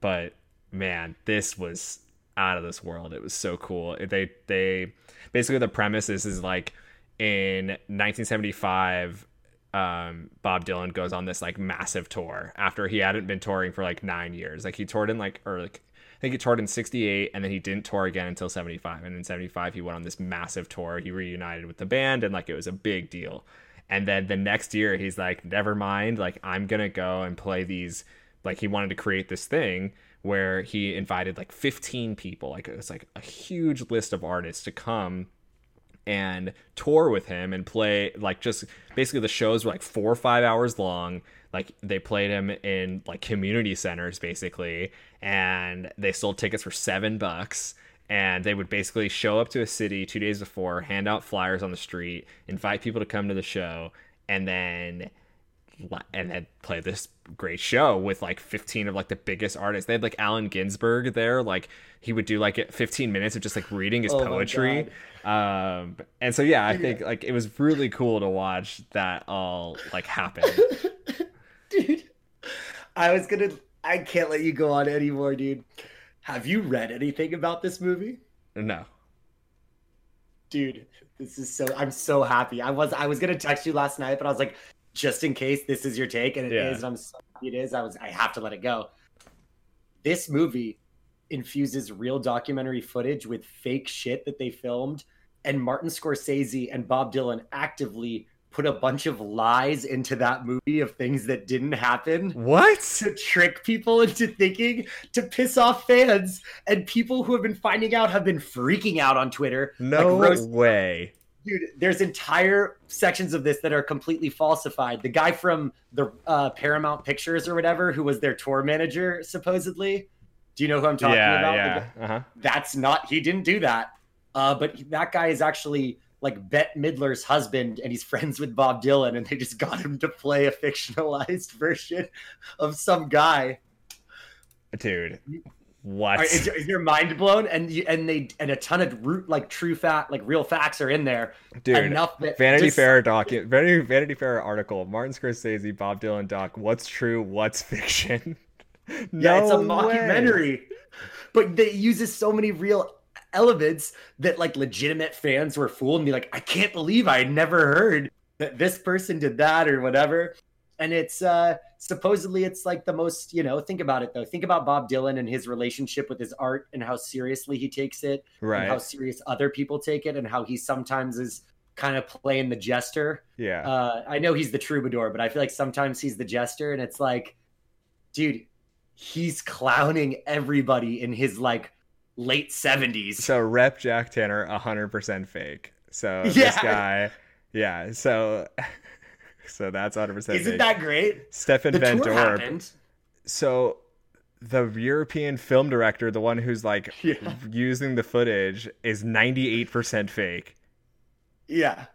But man, this was out of this world. It was so cool. They they basically the premise is is like in 1975 um, Bob Dylan goes on this like massive tour after he hadn't been touring for like nine years. Like he toured in like or like I think he toured in '68 and then he didn't tour again until '75. And in '75 he went on this massive tour. He reunited with the band and like it was a big deal. And then the next year he's like, never mind. Like I'm gonna go and play these. Like he wanted to create this thing where he invited like 15 people. Like it was like a huge list of artists to come and tour with him and play like just basically the shows were like four or five hours long like they played him in like community centers basically and they sold tickets for seven bucks and they would basically show up to a city two days before hand out flyers on the street invite people to come to the show and then and then play this great show with like 15 of like the biggest artists. They had like Allen Ginsberg there. Like he would do like 15 minutes of just like reading his
Oh
poetry. Um, and so yeah, I think like it was really cool to watch that all like happen.
dude. I was gonna. I can't let you go on anymore, dude. Have you read anything about this movie?
no.
dude, this is so. I'm so happy. I was I was gonna text you last night, but I was like, just in case this is your take, and it
Yeah.
is, and I'm so happy it is. I was I have to let it go. This movie infuses real documentary footage with fake shit that they filmed, and Martin Scorsese and Bob Dylan actively put a bunch of lies into that movie of things that didn't happen
What?
to trick people into thinking to piss off fans and people who have been finding out have been freaking out on Twitter.
No
like
way.
Dude. There's entire sections of this that are completely falsified. The guy from the uh, Paramount Pictures or whatever, who was their tour manager, supposedly. Do you know who I'm talking
yeah,
about?
Yeah. Uh-huh.
That's not. He didn't do that. Uh, but that guy is actually like Bette Midler's husband, and he's friends with Bob Dylan, and they just got him to play a fictionalized version of some guy.
Dude. What?
Are- Is, is your mind blown? And you, and they and a ton of root like true fact like real facts are in there.
Dude.
enough that
Vanity
just-
Fair docu Vanity, Vanity Fair article. Martin Scorsese, Bob Dylan doc. What's true? What's fiction?
Yeah, it's a
way.
mockumentary, but it uses so many real elements that like legitimate fans were fooled and be like, I can't believe I never heard that this person did that or whatever. And it's uh supposedly it's like the most, you know, think about it though. Think about Bob Dylan and his relationship with his art and how seriously he takes it and how serious other people take it and how he sometimes is kind of playing the jester
Yeah.
uh, I know he's the troubadour, but I feel like sometimes he's the jester, and it's like, dude, he's clowning everybody in his like late seventies.
so rep Jack Tanner, hundred percent fake. So this
Yeah.
guy, yeah. So, so that's hundred percent.
Isn't
fake.
that great?
Stefan
The
Van Dorp? So, the European film director, the one who's like
Yeah,
using the footage, is ninety eight percent fake.
yeah.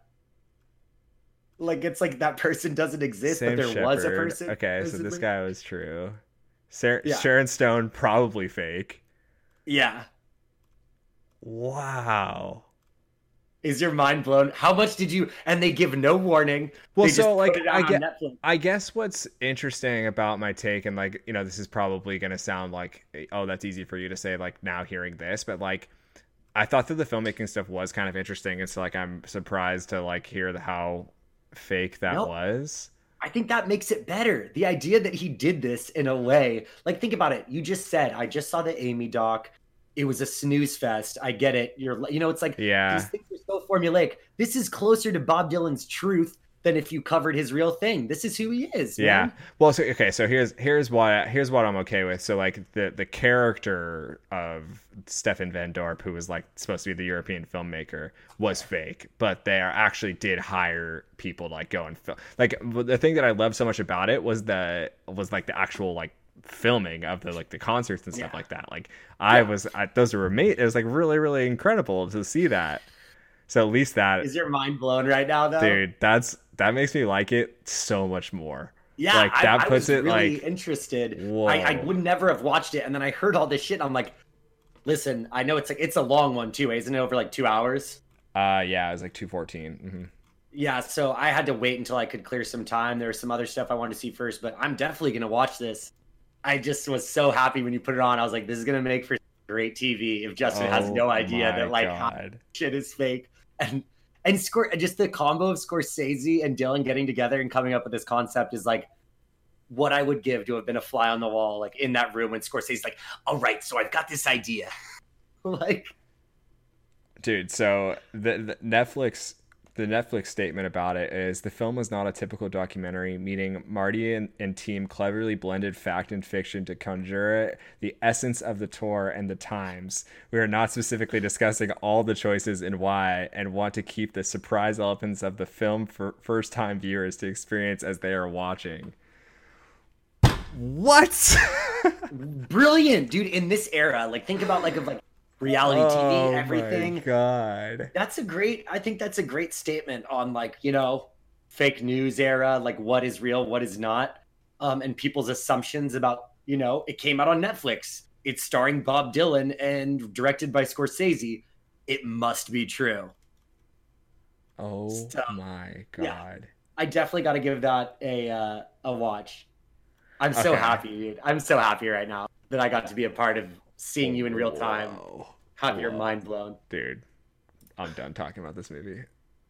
Like it's like that person doesn't exist,
Sam
but there was a person.
Okay, so this
supposedly.
guy was true.
Yeah.
Sharon Stone probably fake.
Yeah.
Wow.
Is your mind blown? How much did you? And they give no warning.
Well,
they
so like I get, I guess what's interesting about my take, and like you know, this is probably gonna sound like, oh, that's easy for you to say, like now hearing this, but like, I thought that the filmmaking stuff was kind of interesting, and so like I'm surprised to like hear the, how fake that
Nope.
was.
I think that makes it better. The idea that he did this in a way, like think about it. You just said, I just saw the Amy doc. It was a snooze fest. I get it. You're, you know, it's like
Yeah.
these things are so formulaic. This is closer to Bob Dylan's truth than if you covered his real thing. This is who he is.
Yeah.
man.
Well, so okay, so here's here's what here's what I'm okay with. So like the the character of Stefan Van Dorp, who was like supposed to be the European filmmaker, was fake, but they are actually did hire people to like go and film. Like the thing that I loved so much about it was the was like the actual like filming of the like the concerts and stuff
Yeah.
like that. Like I
Yeah.
was I, those were amazing. It was like really really incredible to see that. So at least that
Is your mind blown right now, though?
dude, that's that makes me like it so much more.
Yeah,
like, that
I,
puts
was
it,
really
like-
interested.
Whoa.
I, I would never have watched it, and then I heard all this shit. And I'm like, listen, I know it's like it's a long one too, isn't it? Over like two hours.
Uh, yeah, it was like two Mm-hmm.
Yeah, so I had to wait until I could clear some time. There was some other stuff I wanted to see first, but I'm definitely gonna watch this. I just was so happy when you put it on. I was like, this is gonna make for great TV if Justin has no oh idea that like shit is fake. And and Scor- just the combo of Scorsese and Dylan getting together and coming up with this concept is like what I would give to have been a fly on the wall, like in that room when Scorsese's like, all right, so I've got this idea. like
dude. So the, the Netflix, the Netflix statement about it is the film was not a typical documentary, meaning Marty and, and team cleverly blended fact and fiction to conjure the essence of the tour and the times. We are not specifically discussing all the choices and why, and want to keep the surprise elements of the film for first time viewers to experience as they are watching. What?
brilliant, dude, in this era. Like think about like of like reality
Oh
TV,
my
everything.
God.
That's a great I think that's a great statement on like, you know, fake news era, like what is real, what is not. Um, and people's assumptions about, you know, it came out on Netflix. It's starring Bob Dylan and directed by Scorsese. It must be true.
Oh
So,
my
yeah.
God.
I definitely got to give that a uh, a watch. I'm so
Okay.
happy, dude. I'm so happy right now that I got to be a part of seeing you in real time.
Whoa.
Have your mind blown.
dude I'm done talking about this movie.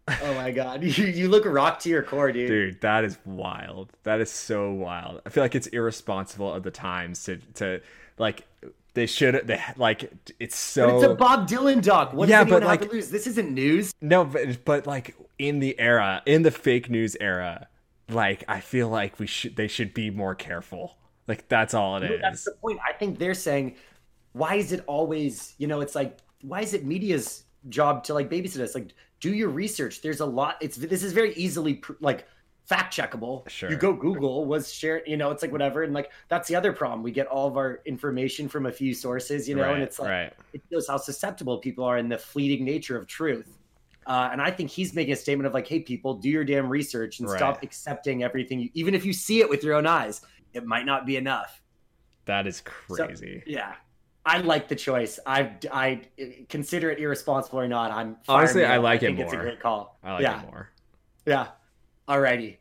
oh my god, you, you look rock to your core, dude.
Dude, that is wild. That is so wild. I feel like it's irresponsible of the times to to like they should they like it's so.
But it's a Bob Dylan doc. What
Yeah, but, like-?
This isn't news.
No, but but like in the era, in the fake news era, like I feel like we should they should be more careful. Like that's all it
No, That's the point. I think they're saying, why is it always, you know, it's like, why is it media's job to like babysit us? Like, do your research. There's a lot. It's this is very easily pr- like fact checkable.
Sure.
You go Google was shared, you know, it's like whatever. And like that's the other problem. We get all of our information from a few sources, you know,
right,
and it's like
right.
it shows how susceptible people are in the fleeting nature of truth. Uh, and I think he's making a statement of like, hey, people, do your damn research and stop accepting everything. You, even if you see it with your own eyes, it might not be enough.
That is crazy.
Yeah. I like the choice. I, I consider it irresponsible or not. I'm
Honestly, I like it
think It's a great call.
I like
yeah.
it more.
Yeah. Alrighty.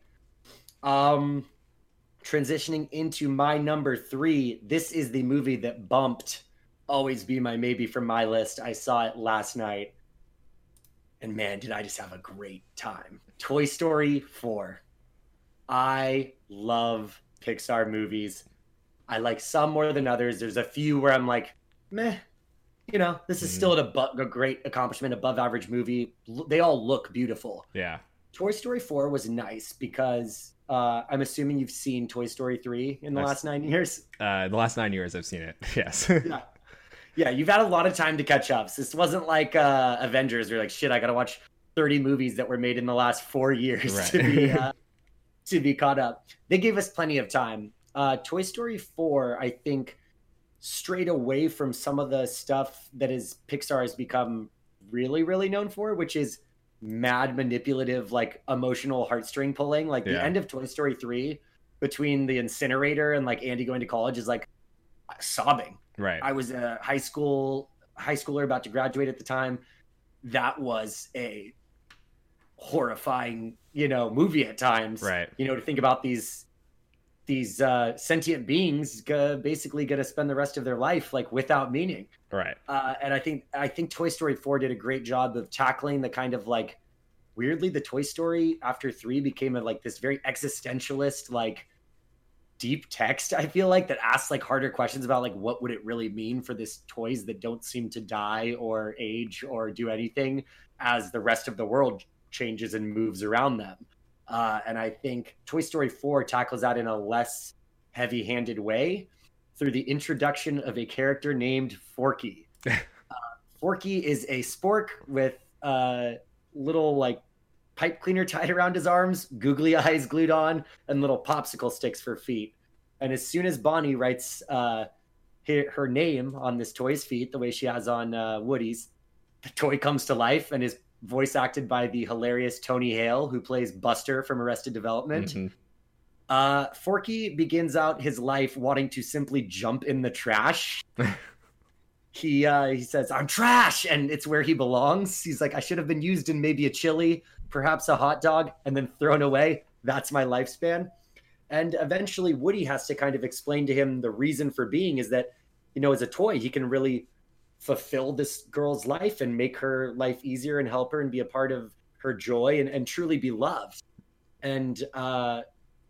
Um, transitioning into my number three. This is the movie that bumped always be my maybe from my list. I saw it last night. And man, did I just have a great time. Toy Story 4. I love Pixar movies. I like some more than others. There's a few where I'm like, meh, you know, this is
Mhm.
still an a great accomplishment, above average movie. L- They all look beautiful.
Yeah.
Toy Story 4 was nice because uh, I'm assuming you've seen Toy Story 3 in the
I've-
last nine years.
Uh, the last nine years I've seen it. Yes.
Yeah. Yeah, you've had a lot of time to catch up. So this wasn't like uh, Avengers. Where you're like, shit, I got to watch 30 movies that were made in the last four years
Right.
to be uh, to be caught up. They gave us plenty of time. Uh, Toy Story 4, I think, strayed away from some of the stuff that is Pixar has become really, really known for, which is mad manipulative, like emotional heartstring pulling. Like the end of Toy Story 3 between the incinerator and like Andy going to college is like sobbing.
right.
I was a high school high schooler about to graduate at the time. That was a horrifying, you know, movie at times.
Right.
You know, to think about these these uh, sentient beings uh, basically going to spend the rest of their life like without meaning.
Right.
Uh, and I think I think Toy Story 4 did a great job of tackling the kind of like weirdly the Toy Story after 3 became a, like this very existentialist like deep text I feel like that asks like harder questions about like what would it really mean for this toys that don't seem to die or age or do anything as the rest of the world changes and moves around them. Uh, and I think Toy Story 4 tackles that in a less heavy handed way through the introduction of a character named Forky. uh, Forky is a spork with a little like pipe cleaner tied around his arms, googly eyes glued on, and little popsicle sticks for feet. And as soon as Bonnie writes uh, her, her name on this toy's feet, the way she has on uh, Woody's, the toy comes to life and is voice acted by the hilarious Tony Hale, who plays Buster from Arrested Development.
Mhm.
Uh, Forky begins out his life wanting to simply jump in the trash. he uh, he says, "I'm trash," and it's where he belongs. He's like, "I should have been used in maybe a chili, perhaps a hot dog, and then thrown away. That's my lifespan." And eventually, Woody has to kind of explain to him the reason for being is that, you know, as a toy, he can really fulfill this girl's life and make her life easier and help her and be a part of her joy and, and truly be loved. And uh,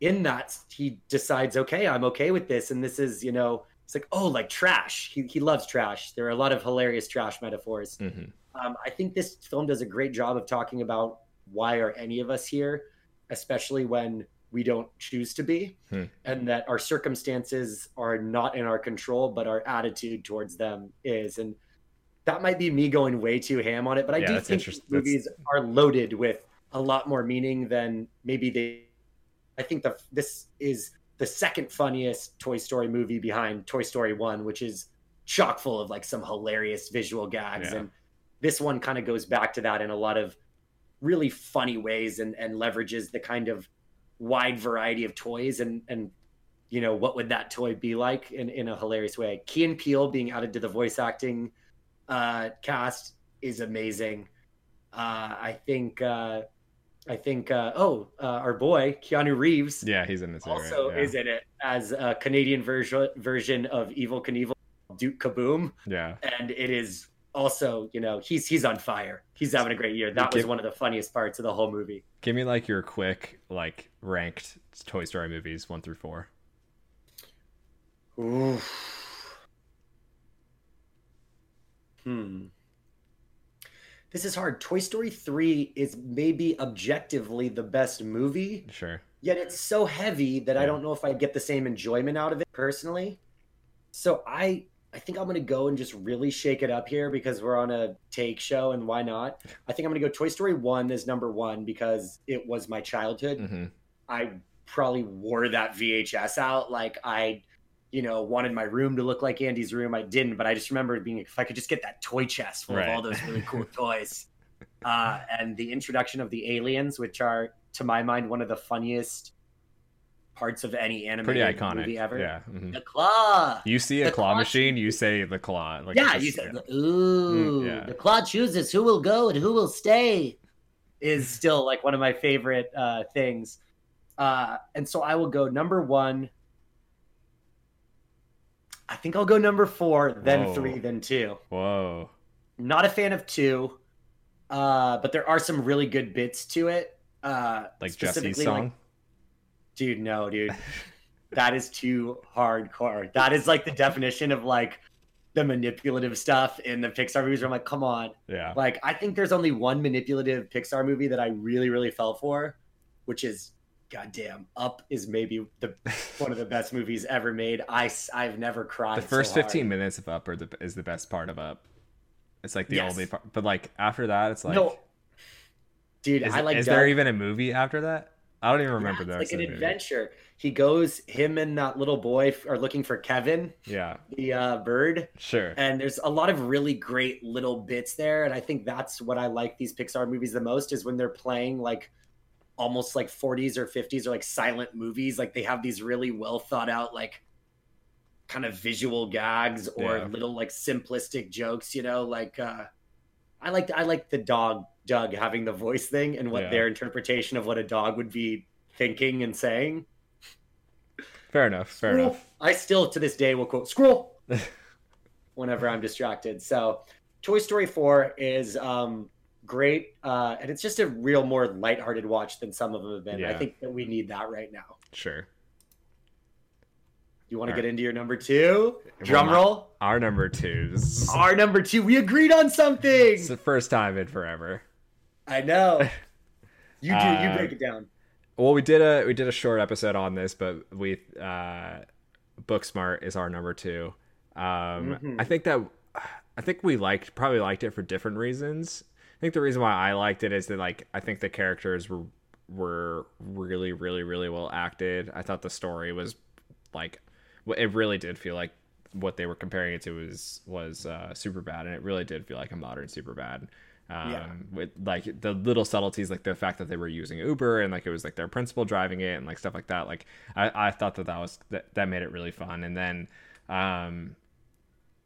in that, he decides, okay, I'm okay with this. And this is, you know, it's like, oh, like trash. He, he loves trash. There are a lot of hilarious trash metaphors.
Mhm.
Um, I think this film does a great job of talking about why are any of us here, especially when we don't choose to be,
Hmm.
and that our circumstances are not in our control, but our attitude towards them is. And that might be me going way too ham on it, but I
Yeah,
do think movies are loaded with a lot more meaning than maybe they. I think the this is the second funniest Toy Story movie behind Toy Story One, which is chock full of like some hilarious visual gags,
Yeah.
and this one kind of goes back to that in a lot of really funny ways and and leverages the kind of wide variety of toys and and you know what would that toy be like in in a hilarious way. Key and Peele being added to the voice acting uh, cast is amazing. Uh, I think uh, I think uh, oh uh, our boy Keanu Reeves
Yeah, he's in this.
also
right? yeah.
is in it as a Canadian version version of Evel Knievel, Duke Kaboom,
Yeah.
and it is also, you know, he's he's on fire. He's having a great year. That was one of the funniest parts of the whole movie.
Give me like your quick like ranked Toy Story movies one through four.
Oof. Hmm. This is hard. Toy Story 3 is maybe objectively the best movie,
Sure.
yet it's so heavy that I don't know if I get the same enjoyment out of it personally. So I I think I'm going to go and just really shake it up here because we're on a take show and why not? I think I'm going to go Toy Story 1 as number 1 because it was my childhood.
hmm
I probably wore that VHS out. Like I, you know, wanted my room to look like Andy's room. I didn't, but I just remember being if I could just get that toy chest full
Right.
of all those really cool toys. Uh, and the introduction of the aliens, which are to my mind one of the funniest parts of any anime,
Pretty
animated
iconic.
movie ever.
Yeah. mhm.
The claw.
You see a
The
claw
claw
machine, you say the claw. Like
yeah,
it's
you
just-
said, ooh,
Mm, yeah.
the claw chooses who will go and who will stay is still like one of my favorite uh, things. Uh, and so I will go number one. I think I'll go number four, then
Whoa.
three, then two.
Whoa.
Not a fan of two, uh, but there are some really good bits to it. Uh,
Like Jesse's song.
like- dude, no, dude, that is too hardcore. That is like the definition of like the manipulative stuff in the Pixar movies. Where I'm like, come on,
yeah.
like I think there's only one manipulative Pixar movie that I really, really fell for, which is goddamn Up is maybe the one of the best movies ever made. I I've never cried.
the first
so hard.
15 minutes of Up are the, is the best part of Up. It's like the
Yes.
only part. But like after that, it's like.
no, dude,
is
I like.
is
Dug.
there even a movie after that? I don't even remember
Yeah,
the
it's like an
the movie.
adventure. He goes, him and that little boy are looking for Kevin,
Yeah,
the uh, bird.
sure.
and there's a lot of really great little bits there and i think that's what i like these pixar movies the most is when they're playing like almost like 40s or 50s or like silent movies like they have these really well thought out like kind of visual gags or
Yeah.
little like simplistic jokes you know like uh i like i like the dog Dug having the voice thing and what
Yeah.
their interpretation of what a dog would be thinking and saying
Fair enough. Fair enough.
I still to this day will quote squirrel whenever I'm distracted. So Toy Story 4 is um great. Uh and it's just a real more lighthearted watch than some of them have been. I think that we need that right now.
Sure.
You want to get into your number two?
Well,
Drum
my-
roll.
Our number two.
Our number two. We agreed on something.
it's the first time in forever.
I know. You do. you
Uh,
break it down.
Well, we did a we did a short episode on this, but we uh, Booksmart is our number two. Um,
Mhm.
I think that I think we liked probably liked it for different reasons. I think the reason why I liked it is that like I think the characters were were really really really well acted. I thought the story was like it really did feel like what they were comparing it to was was uh, super bad, and it really did feel like a modern super bad. Um,
Yeah.
with like the little subtleties, like the fact that they were using Uber and like it was like their principal driving it and like stuff like that. Like I, I thought that that was that, that made it really fun. And then, um,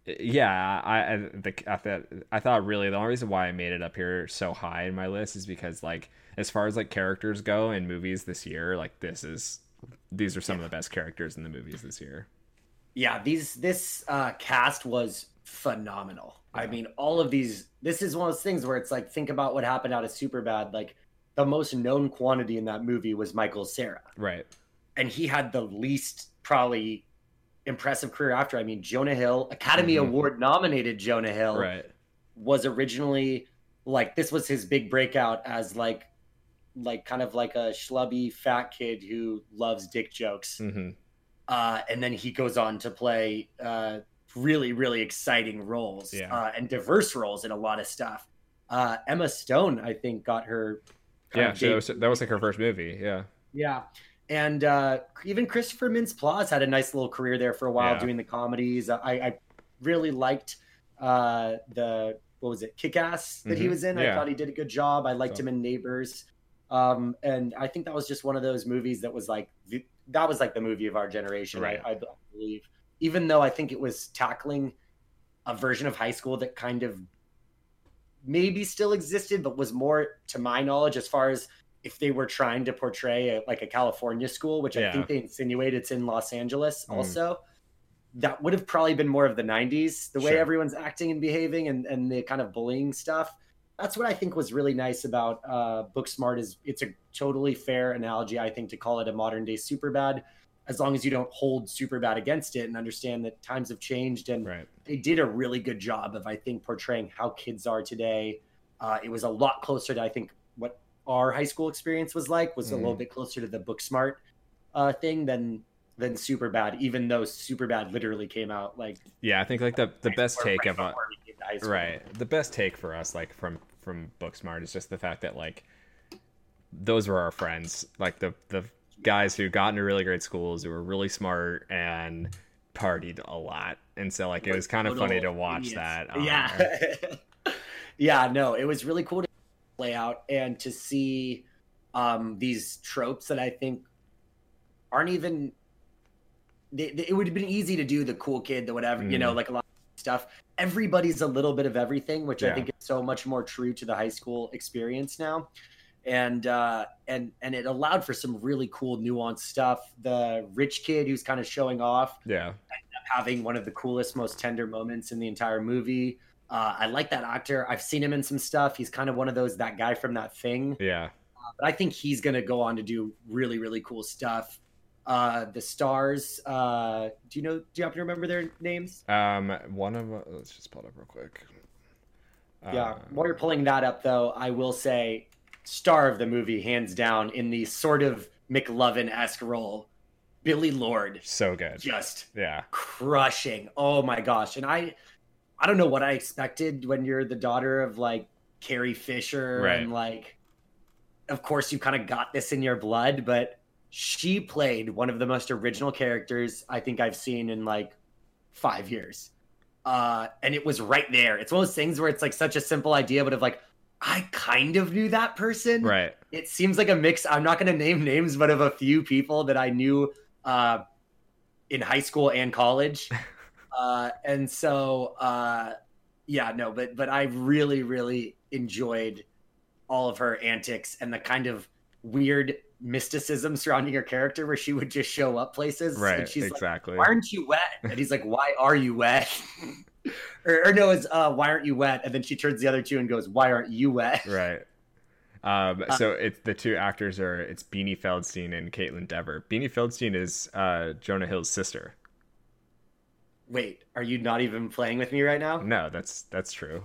yeah, I I, the, I thought I thought really the only reason why I made it up here so high in my list is because like as far as like characters go in movies this year, like this is these are some of the best characters in the movies this year.
yeah these this uh cast was phenomenal i mean all of these this is one of those things where it's like think about what happened out of superbad like the most known quantity in that movie was michael cera
Right.
and he had the least probably impressive career after i mean jonah hill academy
Mhm.
award nominated jonah hill
Right.
was originally like this was his big breakout as like like kind of like a schlubby fat kid who loves dick jokes
hmm
uh, and then he goes on to play uh, really really exciting roles
Yeah.
uh, and diverse roles in a lot of stuff uh, emma stone i think got her
Yeah.
of
So that was, that was like her first movie. Yeah.
yeah and uh, even christopher mintz plasse had a nice little career there for a while
Yeah.
doing the comedies i, I really liked uh, the what was it kick-ass that he
Mhm.
was in i thought he did a good job i liked
So-
him in neighbors um, and i think that was just one of those movies that was like the, that was like the movie of our generation
Right.
I, I believe even though i think it was tackling a version of high school that kind of maybe still existed but was more to my knowledge as far as if they were trying to portray a, like a california school which i think they insinuate it's in los angeles
Mm.
also that would have probably been more of the 90s the way
Sure.
everyone's acting and behaving and, and the kind of bullying stuff that's what i think was really nice about uh, booksmart is it's a totally fair analogy i think to call it a modern day superbad as long as you don't hold superbad against it and understand that times have changed and
Right.
they did a really good job of i think portraying how kids are today uh, it was a lot closer to i think what our high school experience was like was a little
Mhm.
bit closer to the booksmart uh, thing than than super bad even though super bad literally came out like
Yeah, I think like the the best take of a,
before we came to high school.
right the best take for us like from from Booksmart is just the fact that like those were our friends, like the the guys who got into really great schools who were really smart and partied a lot, and so like it was kind of funny to watch
idiots.
that. um,
yeah, yeah. No, it was really cool to play out and to see um, these tropes that I think aren't even. They, they- it would have been easy to do the cool kid, the whatever, you know,
Mhm.
like a lot of stuff. Everybody's a little bit of everything, which I think is so much more true to the high school experience now. And uh, and and it allowed for some really cool nuanced stuff. The rich kid who's kind of showing off,
yeah,
having one of the coolest, most tender moments in the entire movie. Uh, I like that actor. I've seen him in some stuff. He's kind of one of those that guy from that thing.
yeah.
But I think he's going to go on to do really, really cool stuff. Uh, the stars. Uh, do you know? Do you happen to remember their names?
Um, one of uh, let's just pull it up real quick.
yeah.
Uh,
While you're pulling that up, though, I will say, star of the movie, hands down, in the sort of McLovin esque role, Billie Lourd,
so good.
just
Yeah,
crushing. Oh my gosh. And I I don't know what I expected when you're the daughter of like Carrie Fisher
Right.
and like of course you kind of got this in your blood, but she played one of the most original characters I think I've seen in like 5 years. Uh and it was right there. It's one of those things where it's like such a simple idea but of like I kind of knew that person
right.
it seems like a mix i'm not going to name names but of a few people that i knew uh, in high school and college uh, and so uh, yeah no but but i really really enjoyed all of her antics and the kind of weird mysticism surrounding her character where she would just show up places
Right.
and she's like
exactly.
why aren't you wet and he's like why are you wet or, or no it's uh, why aren't you wet and then she turns the other two and goes why aren't you wet
Right. Um,
Uh,
so it's the two actors are it's Beanie Feldstein and Kaitlyn Dever. Beanie Feldstein is uh, Jonah Hill's sister.
Wait, are you not even playing with me right now?
No, that's that's true.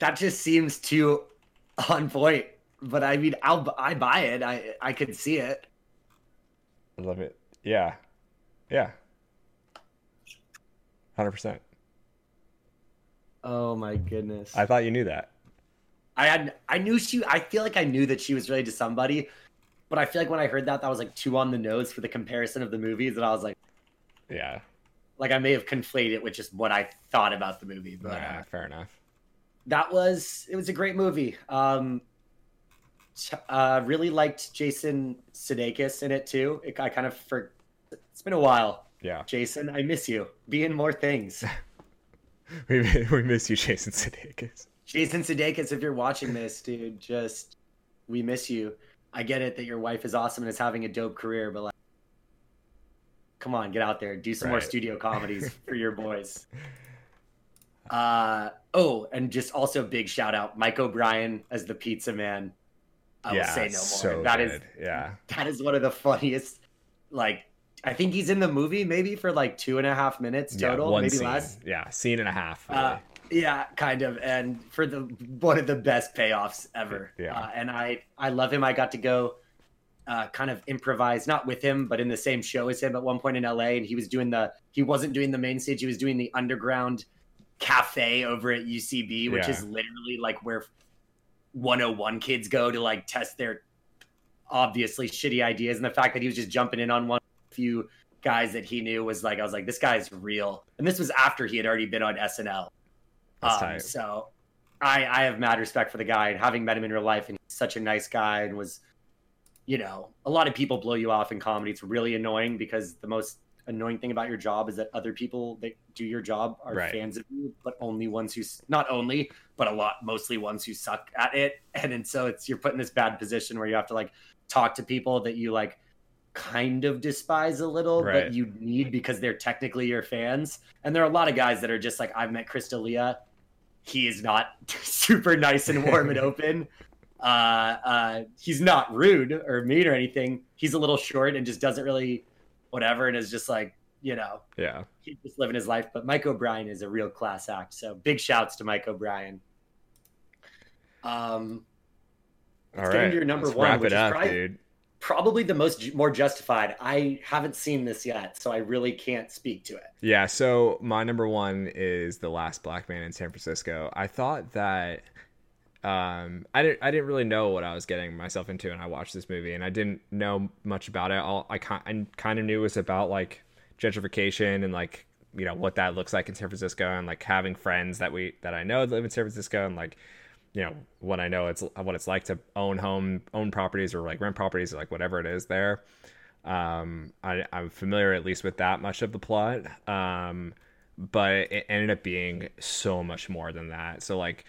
That just seems too on point. But I mean, I'll I buy it. I I could see it.
I love it. Yeah, yeah, hundred percent.
Oh my goodness.
I thought you knew that.
I had I knew she. I feel like I knew that she was related to somebody, but I feel like when I heard that, that was like too on the nose for the comparison of the movies, and I was like,
Yeah,
like I may have conflated it with just what I thought about the movie. But
yeah, fair enough.
that was it was a great movie. Um, uh, really liked Jason Sudeikis in it too. It, I kind of for it's been a while.
Yeah,
Jason, I miss you. Be in more things.
we we miss you, Jason Sudeikis.
Jason Sudeikis, if you're watching this, dude, just we miss you. I get it that your wife is awesome and is having a dope career, but like, come on, get out there, do some more studio comedies for your boys. Uh oh, and just also big shout out, Mike O'Brien as the pizza man. I
yeah,
will say no more.
so
That is
good. yeah,
that is one of the funniest. Like, I think he's in the movie maybe for like two and a half minutes total,
one
maybe
scene.
less.
Yeah, scene and a half. Really.
Uh, yeah, kind of, and for the one of the best payoffs ever.
Yeah.
uh, and I I love him. I got to go, uh, kind of improvised, not with him, but in the same show as him at one point in L.A. And he was doing the he wasn't doing the main stage. He was doing the underground cafe over at UCB, which
Yeah.
is literally like where 101 kids go to like test their obviously shitty ideas. And the fact that he was just jumping in on one few guys that he knew was like I was like this guy's real. And this was after he had already been on SNL. Um, so I, I have mad respect for the guy and having met him in real life and he's such a nice guy and was, you know, a lot of people blow you off in comedy. It's really annoying because the most annoying thing about your job is that other people that do your job are
Right.
fans of you, but only ones who, not only, but a lot, mostly ones who suck at it. And, and so it's, you're put in this bad position where you have to like talk to people that you like kind of despise a little,
Right.
but you need because they're technically your fans. And there are a lot of guys that are just like, I've met Chris D'Elia. He is not super nice and warm and open. Uh, uh, he's not rude or mean or anything. He's a little short and just doesn't really whatever and is just like, you know,
Yeah.
he's just living his life. But Mike O'Brien is a real class act. So big shouts to Mike O'Brien. Um,
All right.
your number
Let's
one, which is
up,
probably-
dude.
probably the most more justified. I haven't seen this yet, so I really can't speak to it.
Yeah, so my number one is the last black man in San Francisco. I thought that um I didn't I didn't really know what I was getting myself into and I watched this movie and I didn't know much about it. All I kind I kind of knew was about like gentrification and like you know what that looks like in San Francisco and like having friends that we that I know that live in San Francisco and like you know what I know it's what it's like to own home own properties or like rent properties or like whatever it is there um I, i'm familiar at least with that much of the plot um but it ended up being so much more than that so like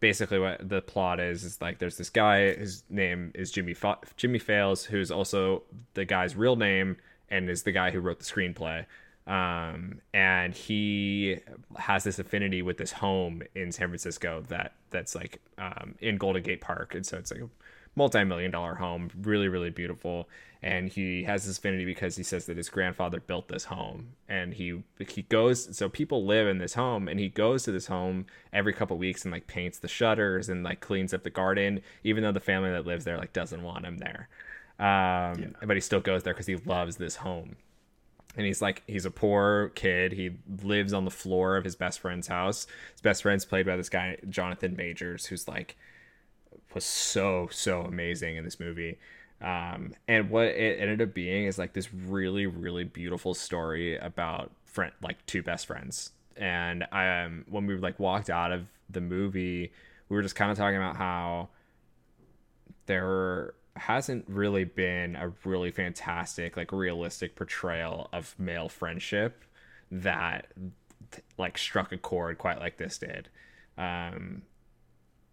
basically what the plot is is like there's this guy his name is jimmy Fa- Jimmie Fails who's also the guy's real name and is the guy who wrote the screenplay. Um and he has this affinity with this home in san francisco that that's like um in golden gate park. And so it's like a multi-million dollar home really really beautiful and he has this affinity because he says that his grandfather built this home. And he he goes so people live in this home and he goes to this home every couple weeks and like paints the shutters and like cleans up the garden even though the family that lives there like doesn't want him there. Um but he still goes there because he loves this home. And he's like he's a poor kid. He lives on the floor of his best friend's house. His best friend's played by this guy jonathan majors who's like was so so amazing in this movie um and what it ended up being is like this really really beautiful story about friend like two best friends. And um when we like walked out of the movie we were just kind of talking about how there hasn't really been a really fantastic like realistic portrayal of male friendship that like struck a chord quite like this did. Um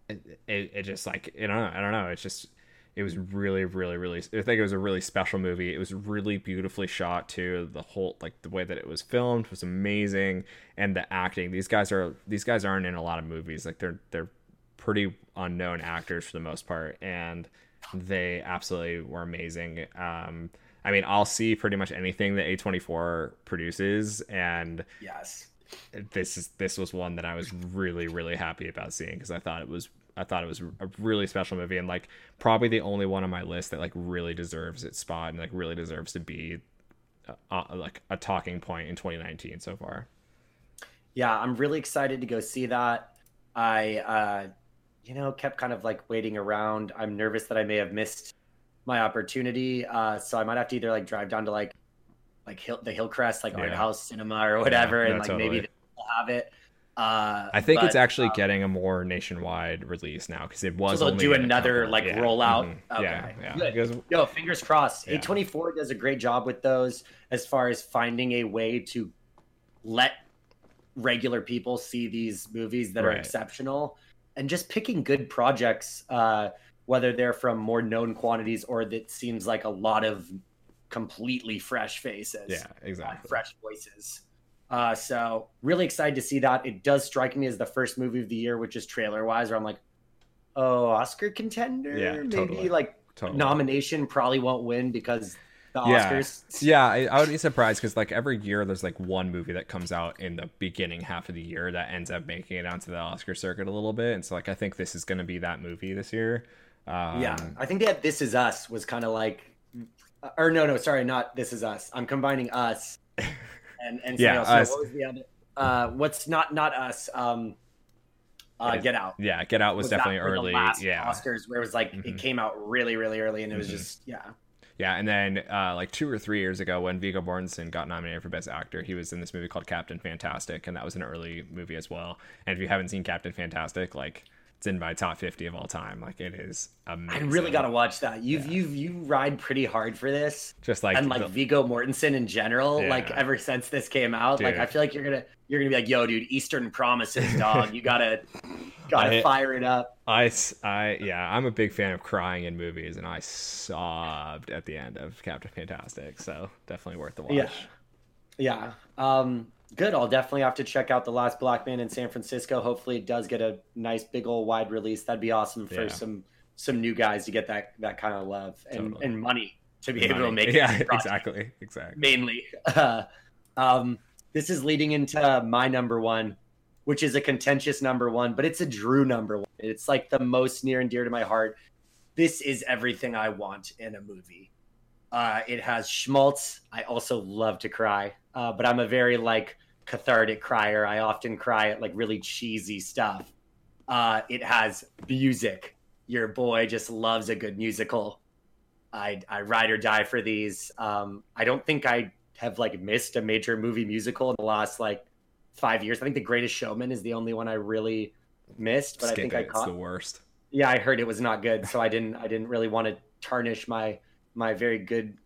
it, it, it just like you know i don't know it's just it was really really really i think it was a really special movie. It was really beautifully shot too. The whole like the way that it was filmed was amazing. And the acting these guys are these guys aren't in a lot of movies. Like they're they're pretty unknown actors for the most part. And they absolutely were amazing. Um i mean i'll see pretty much anything that a24 produces. And
Yes.
this is this was one that I was really really happy about seeing because I thought it was I thought it was a really special movie and like probably the only one on my list that like really deserves its spot and like really deserves to be uh, uh, like a talking point in 2019 so far.
Yeah, I'm really excited to go see that. I, uh, you know, kept kind of like waiting around. I'm nervous that I may have missed my opportunity, uh, so I might have to either like drive down to like, like Hill, the Hillcrest, like Art House Cinema or whatever,
no,
and like
totally.
maybe they'll have it. Uh,
I think it's actually
um,
getting a more nationwide release now because it was So
they'll
only
do another,
couple-
like,
yeah,
rollout?
mhm, Yeah,
Okay,
yeah.
good.
Because-
Yo, fingers crossed.
Yeah.
A24 does a great job with those as far as finding a way to let regular people see these movies that are exceptional and just picking good projects, uh, whether they're from more known quantities or that seems like a lot of completely fresh faces,
yeah,
uh,
exactly.
fresh voices. Uh, so really excited to see that. It does strike me as the first movie of the year, which is trailer wise, where I'm like, oh, Oscar contender,
Yeah,
maybe
totally.
like
Totally.
nomination probably won't win because the
Yeah.
Oscars.
Yeah, I, I would be surprised because like every year there's like one movie that comes out in the beginning half of the year that ends up making it onto the Oscar circuit a little bit, and so like I think this is going to be that movie this year. Um,
yeah, I think that This Is Us was kind of like, or no, no, sorry, not This Is Us. I'm combining Us and and
Yeah,
else.
Us.
So what was the other? Uh, what's not not Us? Um, uh,
Yeah.
Get Out.
yeah, Get Out was,
that
definitely early.
last
Yeah,
Oscars where it was like
Mhm.
it came out really, really early, and it was
Mhm.
just yeah.
yeah, and then uh, like two or three years ago when Viggo Mortensen got nominated for Best Actor, he was in this movie called Captain Fantastic, and that was an early movie as well. And if you haven't seen Captain Fantastic, like it's in my top 50 of all time. Like it is amazing.
I really gotta watch that. You've
Yeah.
you've you ride pretty hard for this.
just like
and like
the-
Viggo Mortensen in general,
Yeah.
like ever since this came out, like I feel like you're gonna you're gonna be like, yo, dude, Eastern Promises, dog. You gotta Gotta I, fire it up.
I, I, yeah, I'm a big fan of crying in movies, and I sobbed at the end of Captain Fantastic. So definitely worth the watch.
Yeah, yeah. Um, good. I'll definitely have to check out the Last Black Man in San Francisco. Hopefully, it does get a nice big old wide release. That'd be awesome for yeah. some some new guys to get that that kind of love and totally. and money to be able to make.
Yeah, exactly, exactly.
Mainly. Uh, um, this is leading into my number one which is a contentious number one, but it's a Drew number one. It's like the most near and dear to my heart. This is everything I want in a movie. Uh, it has schmaltz. I also love to cry, uh, but I'm a very like cathartic crier. I often cry at like really cheesy stuff. Uh, it has music. Your boy just loves a good musical. I I ride or die for these. Um, I don't think I have like missed a major movie musical in the last like five years. I think The Greatest Showman is the only one I really missed, but Skip I think it. I caught
it's the worst.
Yeah, I heard it was not good, so I didn't. I didn't really want to tarnish my my very good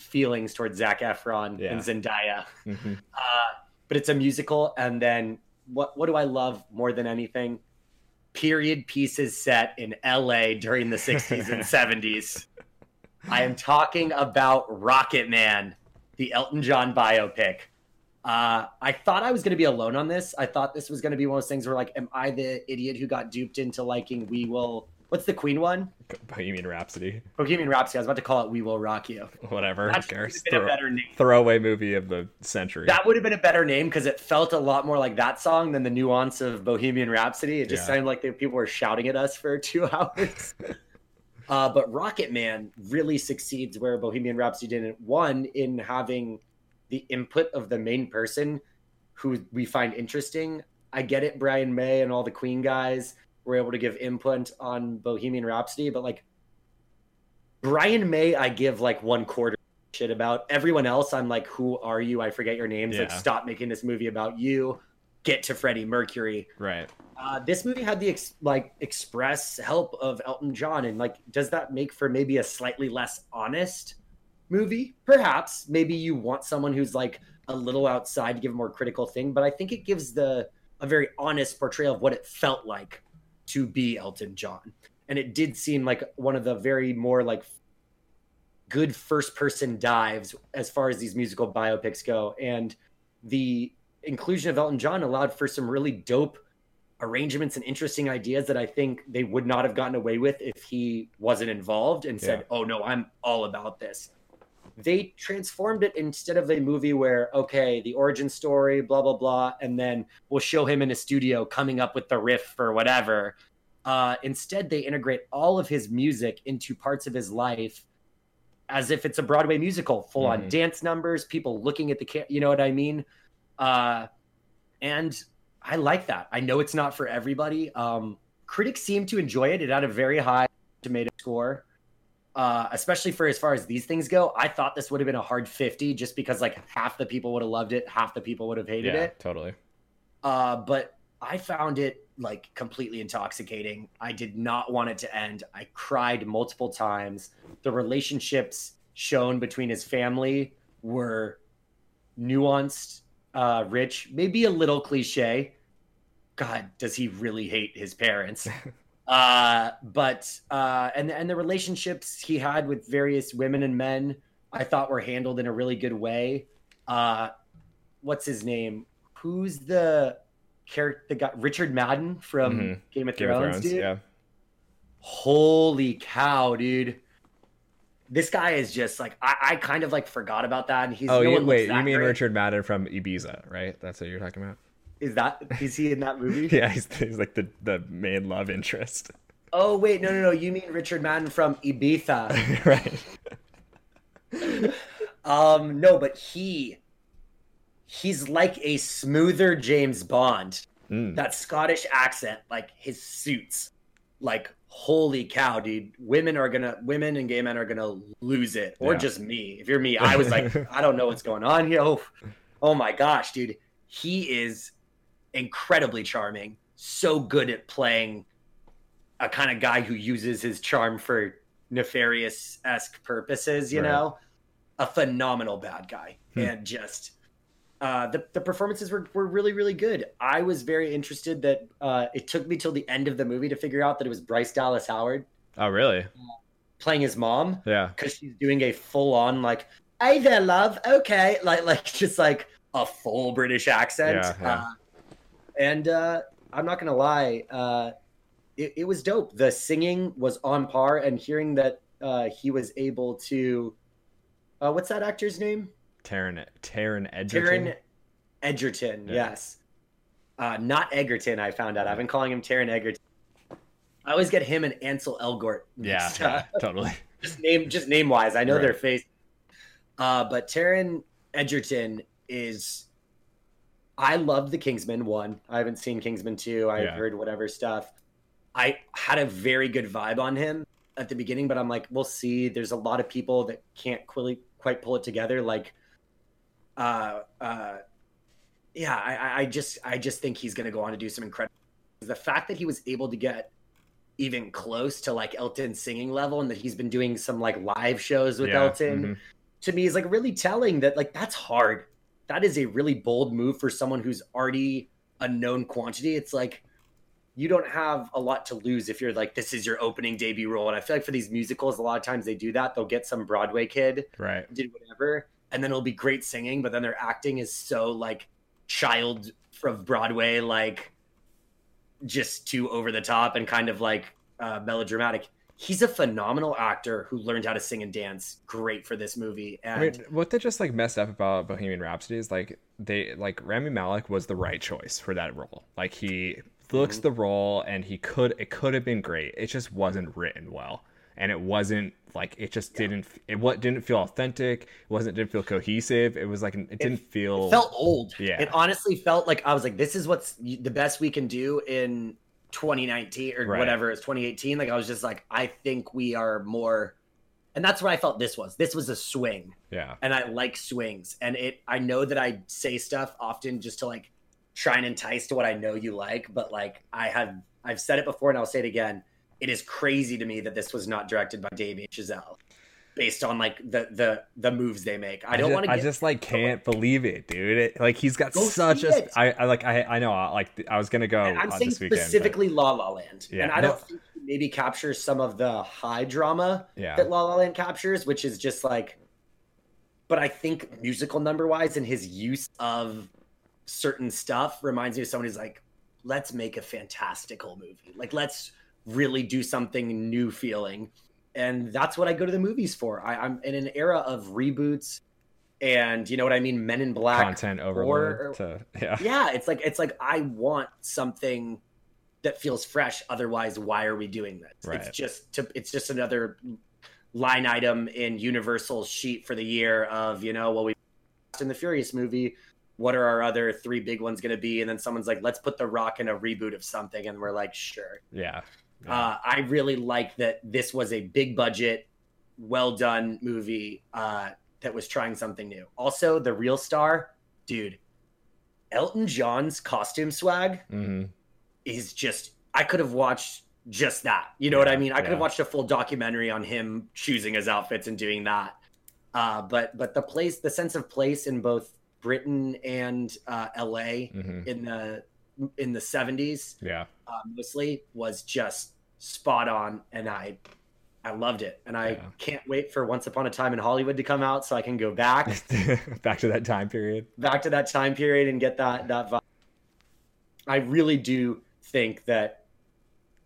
feelings towards Zac Efron yeah. and Zendaya. Mm-hmm. Uh, but it's a musical, and then what? What do I love more than anything? Period pieces set in L.A. during the '60s and '70s. I am talking about Rocketman, the Elton John biopic. Uh, I thought I was going to be alone on this. I thought this was going to be one of those things where, like, am I the idiot who got duped into liking We Will? What's the Queen one?
Bohemian Rhapsody.
Bohemian Rhapsody. I was about to call it We Will Rock You.
Whatever. That cares? Throw, a better name. Throwaway movie of the century.
That would have been a better name because it felt a lot more like that song than the nuance of Bohemian Rhapsody. It just yeah. sounded like they, people were shouting at us for two hours. uh, but Rocketman really succeeds where Bohemian Rhapsody didn't. One, in having the input of the main person who we find interesting. I get it, Brian May and all the Queen guys were able to give input on Bohemian Rhapsody, but like Brian May, I give like one quarter shit about. Everyone else, I'm like, who are you? I forget your names. Yeah. Like, stop making this movie about you. Get to Freddie Mercury.
Right.
Uh, this movie had the ex- like express help of Elton John, and like, does that make for maybe a slightly less honest movie. Perhaps maybe you want someone who's like a little outside to give a more critical thing, but I think it gives the a very honest portrayal of what it felt like to be Elton John. And it did seem like one of the very more like good first person dives as far as these musical biopics go. And the inclusion of Elton John allowed for some really dope arrangements and interesting ideas that I think they would not have gotten away with if he wasn't involved and said, yeah. "Oh no, I'm all about this." They transformed it instead of a movie where okay the origin story blah blah blah and then we'll show him in a studio coming up with the riff or whatever. Uh, instead they integrate all of his music into parts of his life as if it's a broadway musical full on mm-hmm. dance numbers people looking at the camera you know what i mean? Uh, and i like that. I know it's not for everybody. Um, critics seem to enjoy it. It had a very high tomato score uh, especially for as far as these things go. I thought this would have been a hard 50 just because like half the people would have loved it, half the people would have hated yeah, it.
Totally.
Uh, but I found it like completely intoxicating. I did not want it to end. I cried multiple times. The relationships shown between his family were nuanced, uh, rich, maybe a little cliche. God, does he really hate his parents? Uh, but uh, and and the relationships he had with various women and men, I thought were handled in a really good way. Uh, what's his name? Who's the character? The guy Richard Madden from mm-hmm. Game of Thrones, of Thrones dude. Yeah. Holy cow, dude! This guy is just like I, I kind of like forgot about that. And he's
oh,
no
you, wait, you mean great. Richard Madden from Ibiza, right? That's what you're talking about.
Is that is he in that movie?
yeah, he's, he's like the the main love interest.
Oh wait, no, no, no. You mean Richard Madden from Ibiza?
right.
um, no, but he he's like a smoother James Bond. Mm. That Scottish accent, like his suits, like holy cow, dude. Women are gonna, women and gay men are gonna lose it, or yeah. just me. If you're me, I was like, I don't know what's going on here. Oh, oh my gosh, dude. He is incredibly charming, so good at playing a kind of guy who uses his charm for nefarious esque purposes, you right. know, a phenomenal bad guy. Hmm. And just uh, the the performances were, were really really good. I was very interested that uh, it took me till the end of the movie to figure out that it was Bryce Dallas Howard
Oh, really?
playing his mom
Yeah.
because she's doing a full on like "Hey there, love," okay, like like just like a full British accent.
Yeah, yeah.
Uh, and uh, I'm not gonna lie, uh, it, it was dope. The singing was on par, and hearing that uh, he was able to, uh, what's that actor's name?
Taron Taron Edgerton.
Taron Edgerton.
Yeah.
Yes, uh, not Egerton. I found out. I've been calling him Taron Egerton. I always get him and Ansel Elgort.
Yeah, yeah, totally.
just name just name wise. I know
Right.
their face. Uh, but Taron Edgerton is. I love the Kingsman one. I haven't seen Kingsman two. I've
Yeah.
heard whatever stuff. I had a very good vibe on him at the beginning, but I'm like, we'll see. There's a lot of people that can't quite quite pull it together. Like, uh, uh, yeah, I, I- just I just think he's gonna go on to do some incredible. The fact that he was able to get even close to like Elton singing level and that he's been doing some like live shows with
Yeah,
Elton
mhm.
to me is like really telling that like that's hard. That is a really bold move for someone who's already a known quantity. It's like you don't have a lot to lose if you're like this is your opening debut role. And I feel like for these musicals, a lot of times they do that. They'll get some Broadway kid
Right.
did whatever, and then it'll be great singing, but then their acting is so like child of Broadway, like just too over the top and kind of like uh, melodramatic. He's a phenomenal actor who learned how to sing and dance. Great for this movie, and
I mean, what they just like messed up about Bohemian Rhapsody is like they like Rami Malek was the right choice for that role. Like he looks
Mm-hmm.
the role and he could it could have been great. It just wasn't written well. And it wasn't like it just didn't it what didn't feel authentic. It wasn't didn't feel cohesive. It was like it didn't feel
it felt old.
Yeah.
it honestly felt like I was like, this is what's the best we can do in 2019 or
Right.
whatever it's 2018. Like I was just like, I think we are more, and that's what I felt. This was this was a swing.
yeah.
and I like swings. And it, I know that I say stuff often just to like try and entice to what I know you like, but like I have, I've said it before and I'll say it again. It is crazy to me that this was not directed by Damien Chazelle, based on like the the the moves they make. I don't want to
I just like can't believe it, dude. It, like he's got such a. I, I like I I know uh, like I was gonna go
and I'm saying
this weekend. but-
specifically La La Land,
Yeah,
and I
no.
don't think maybe captures some of the high drama
yeah.
that La La Land captures, which is just like. But I think musical number wise and his use of certain stuff reminds me of someone who's like, let's make a fantastical movie. Like, let's really do something new feeling. And that's what I go to the movies for. I, I'm in an era of reboots and you know what I mean? Men in Black.
content overload to yeah.
Yeah, it's like it's like I want something that feels fresh. Otherwise, why are we doing this?
Right.
It's just to, it's just another line item in Universal's sheet for the year of you know well we in the Furious movie. What are our other three big ones going to be? And then someone's like, let's put The Rock in a reboot of something, and we're like, sure.
Yeah. Yeah.
Uh, I really like that this was a big budget, well done movie uh, that was trying something new. Also, the real star, dude, Elton John's costume swag
hmm
is just. I could have watched just that. You know what I mean? I could have watched a full documentary on him choosing his outfits and doing that. Uh, but but the place, the sense of place in both Britain and uh, L.A.
hmm
in the in the seventies
Yeah.
Uh, mostly was just spot on and i i loved it and i
Yeah.
can't wait for once upon a time in hollywood to come out so i can go back
Back to that time period.
back to that time period and get that that vibe. i really do think that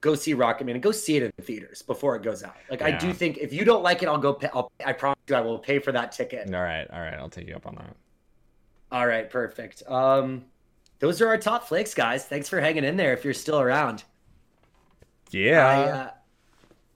go see rocketman and go see it in theaters before it goes out like i do think if you don't like it i'll go pay, I'll, i promise you i will pay for that ticket
All right. All right. I'll take you up on that.
all right perfect um those are our top flicks guys thanks for hanging in there if you're still around
Yeah.
I, uh,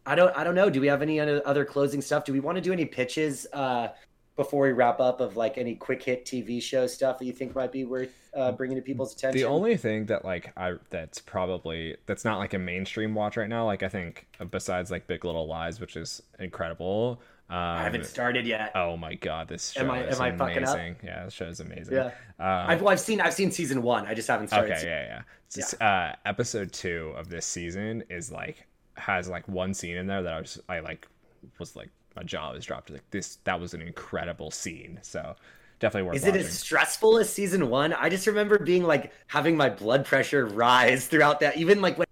I don't. I don't know. Do we have any other closing stuff? Do we want to do any pitches uh, before we wrap up of like any quick hit TV show stuff that you think might be worth uh, bringing to people's attention?
the only thing that like I that's probably that's not like a mainstream watch right now. Like I think uh, besides like Big Little Lies, which is incredible. Um,
I haven't started yet.
Oh my god, this show
Am I-
is
am I fucking up?
amazing. Yeah, this show is amazing.
Yeah.
Um,
I've, well, I've seen. I've seen season one. I just haven't started.
okay, yeah, yeah. Just, Uh, episode two of this season is like has like one scene in there that I was I like was like my jaw was dropped. Like this, that was an incredible scene. So definitely worth.
Is
watching.
it as stressful as season one? I just remember being like having my blood pressure rise throughout that. Even like when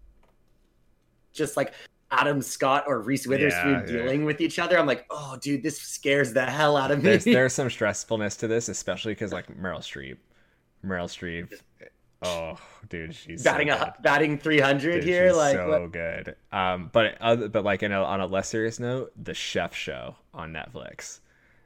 just like Adam Scott or Reese Witherspoon
Yeah, yeah.
dealing with each other, I'm like, oh, dude, this scares the hell out of me.
there's there's some stressfulness to this, especially because like Meryl Streep, Meryl Streep. Oh, dude, she's so
batting
good.
a batting 300
Dude,
here, like
so
what-
good. Um, but other, but like in a, on a less serious note, the Chef Show on Netflix.
is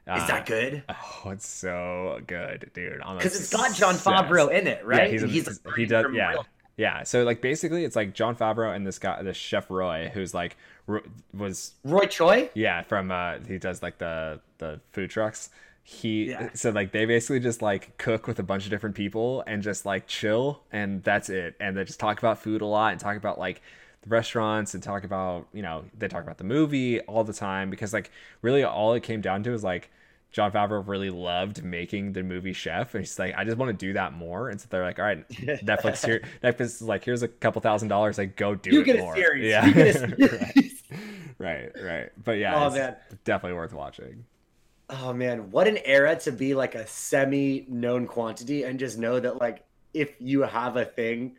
Uh,
that good?
Oh, it's so good, dude.
Because it's got
Jon.
Favreau in it, right?
Yeah, he's, a,
a
he does. Yeah, yeah. So like basically, it's like Jon Favreau and this guy, this chef Roy, who's like Ro- was
Roy Choi.
yeah from uh he does like the the food trucks. He
Yeah.
so like they basically just like cook with a bunch of different people and just like chill and that's it. And they just talk about food a lot and talk about like the restaurants and talk about you know they talk about the movie all the time because like really all it came down to is like Jon Favreau really loved making the movie Chef, and he's like, I just want to do that more. And so they're like, all right, Netflix here, Netflix is like, here's a couple thousand dollars, like go do
You
it
get a
more.
series.
Yeah,
You get a series.
right, right. But yeah,
Oh, man.
definitely worth watching.
Oh man, what an era to be like a semi known quantity and just know that like if you have a thing,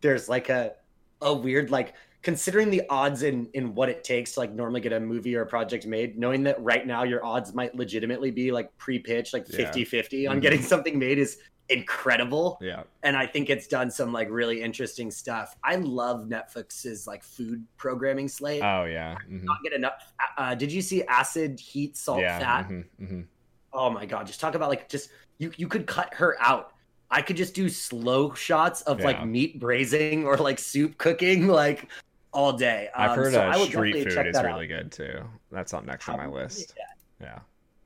there's like a a weird like considering the odds in in what it takes to like normally get a movie or a project made, knowing that right now your odds might legitimately be like pre-pitch like
Yeah.
50-50 on
Mhm.
getting something made is incredible.
Yeah,
And I think it's done some like really interesting stuff. I love Netflix's like food programming slate.
oh yeah, mhm.
Not get enough. Uh, did you see Acid, Heat, Salt,
yeah,
Fat?
mhm, mhm.
oh my god just talk about like just you you could cut her out i could just do slow shots of
Yeah.
like meat braising or like soup cooking like all day.
I've
Um,
heard
so
uh, street food is really
out.
good too. That's up next on my list. Yeah,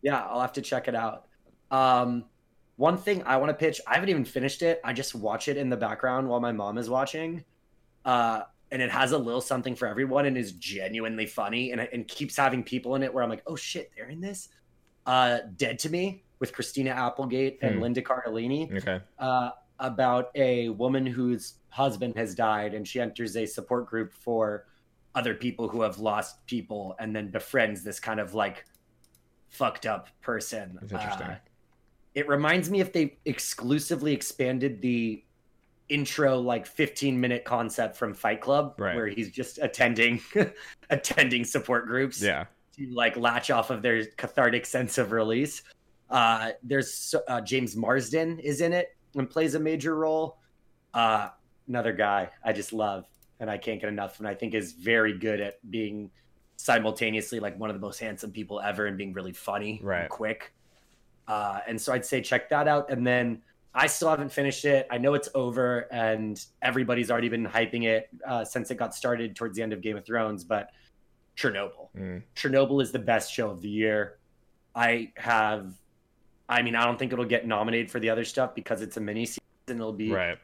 yeah. I'll have to check it out. Um one thing i want to pitch i haven't even finished it. I just watch it in the background while my mom is watching. Uh and it has a little something for everyone and is genuinely funny and, and keeps having people in it where i'm like oh shit they're in this? Uh dead to me with christina applegate and
Hmm.
linda cardellini.
Okay,
uh, about a woman whose husband has died and she enters a support group for other people who have lost people and then befriends this kind of like fucked up person.
That's interesting.
Uh, it reminds me if they exclusively expanded the intro like 15 minute concept from Fight Club
Right.
where he's just attending attending support groups
yeah,
to like latch off of their cathartic sense of release. Uh, there's uh, James Marsden is in it and plays a major role. Uh, another guy I just love and I can't get enough, and I think is very good at being simultaneously like one of the most handsome people ever and being really funny,
Right.
and quick. Uh, and so I'd say check that out, and then. I still haven't finished it. I know it's over, and everybody's already been hyping it uh, since it got started towards the end of Game of Thrones. But Chernobyl.
Mm.
Chernobyl is the best show of the year. I have, I mean, I don't think it'll get nominated for the other stuff because it's a mini series and it'll be
Right,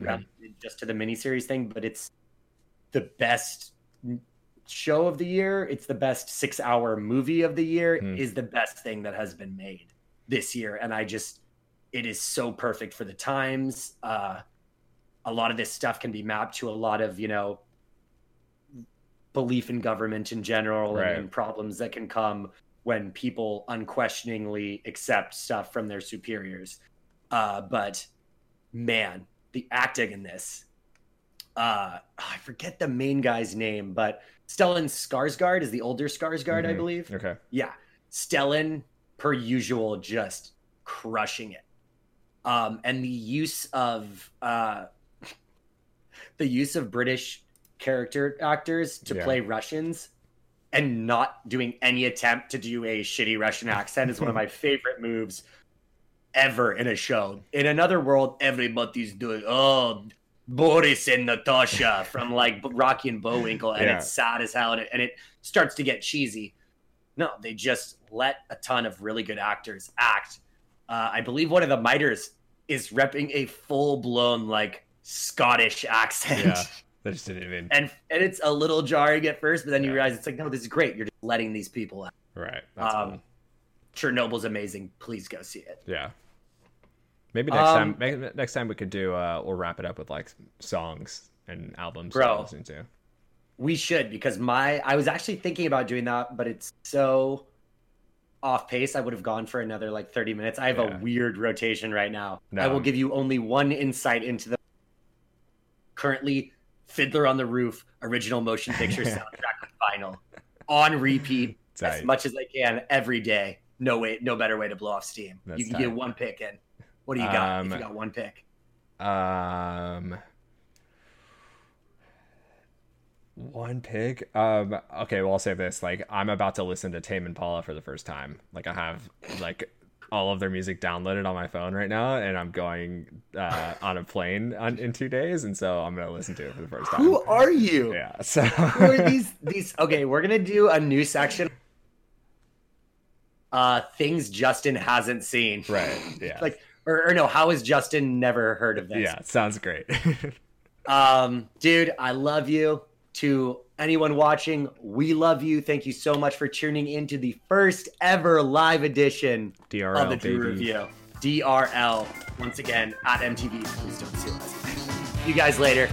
just to the miniseries thing. But it's the best show of the year. It's the best six-hour movie of the year.
Hmm.
Is the best thing that has been made this year, and I just, it is so perfect for the times. Uh, a lot of this stuff can be mapped to a lot of you know belief in government in general
Right.
and, and problems that can come when people unquestioningly accept stuff from their superiors. Uh, but man, the acting in this, uh, I forget the main guy's name, but Stellan Skarsgård is the older Skarsgård, I
Mhm.
believe.
okay,
Yeah, Stellan, per usual, just crushing it. Um, and the use of uh, the use of British character actors to
Yeah.
play Russians and not doing any attempt to do a shitty Russian accent is one of my favorite moves ever in a show. In another world, everybody's doing oh Boris and Natasha from like Rocky and Bullwinkle, and
Yeah.
it's sad as hell, and it, and it starts to get cheesy. No, they just let a ton of really good actors act. Uh, I believe one of the miters is repping a full blown like Scottish accent.
yeah. They just didn't even
and and it's a little jarring at first, but then you
Yeah.
realize it's like, no, this is great. You're just letting these people out.
right. That's
Um,
cool.
Chernobyl's amazing. Please go see it.
Yeah. Maybe next
Um,
time. Maybe next time we could do. Uh, we'll wrap it up with like songs and albums.
Bro.
to listen to.
We should because my I was actually thinking about doing that, but it's so off pace, I would have gone for another like 30 minutes. I have
Yeah.
a weird rotation right now.
No.
I will give you only one insight into the currently Fiddler on the Roof original motion picture soundtrack vinyl on repeat as much as I can every day. No way, no better way to blow off steam.
That's
you can
tight.
get one pick in. What do you got? if
Um,
you got one pick.
Um, one pick. Um, okay, well I'll say this: like I'm about to listen to Tame Impala for the first time. Like I have like all of their music downloaded on my phone right now, and I'm going uh, on a plane on, in two days, and so I'm gonna listen to it for the first time.
Who are you?
Yeah. So
Who are these these okay, we're gonna do a new section. Uh things Justin hasn't seen.
right. Yeah.
Like or, or no, how has Justin never heard of this?
yeah. Sounds great.
Um, dude, I love you. To anyone watching, we love you. Thank you so much for tuning into the first ever live edition
DRL
of the Drew
baby.
Review. DRL. Once again at MTV. Please don't sue us. You guys later.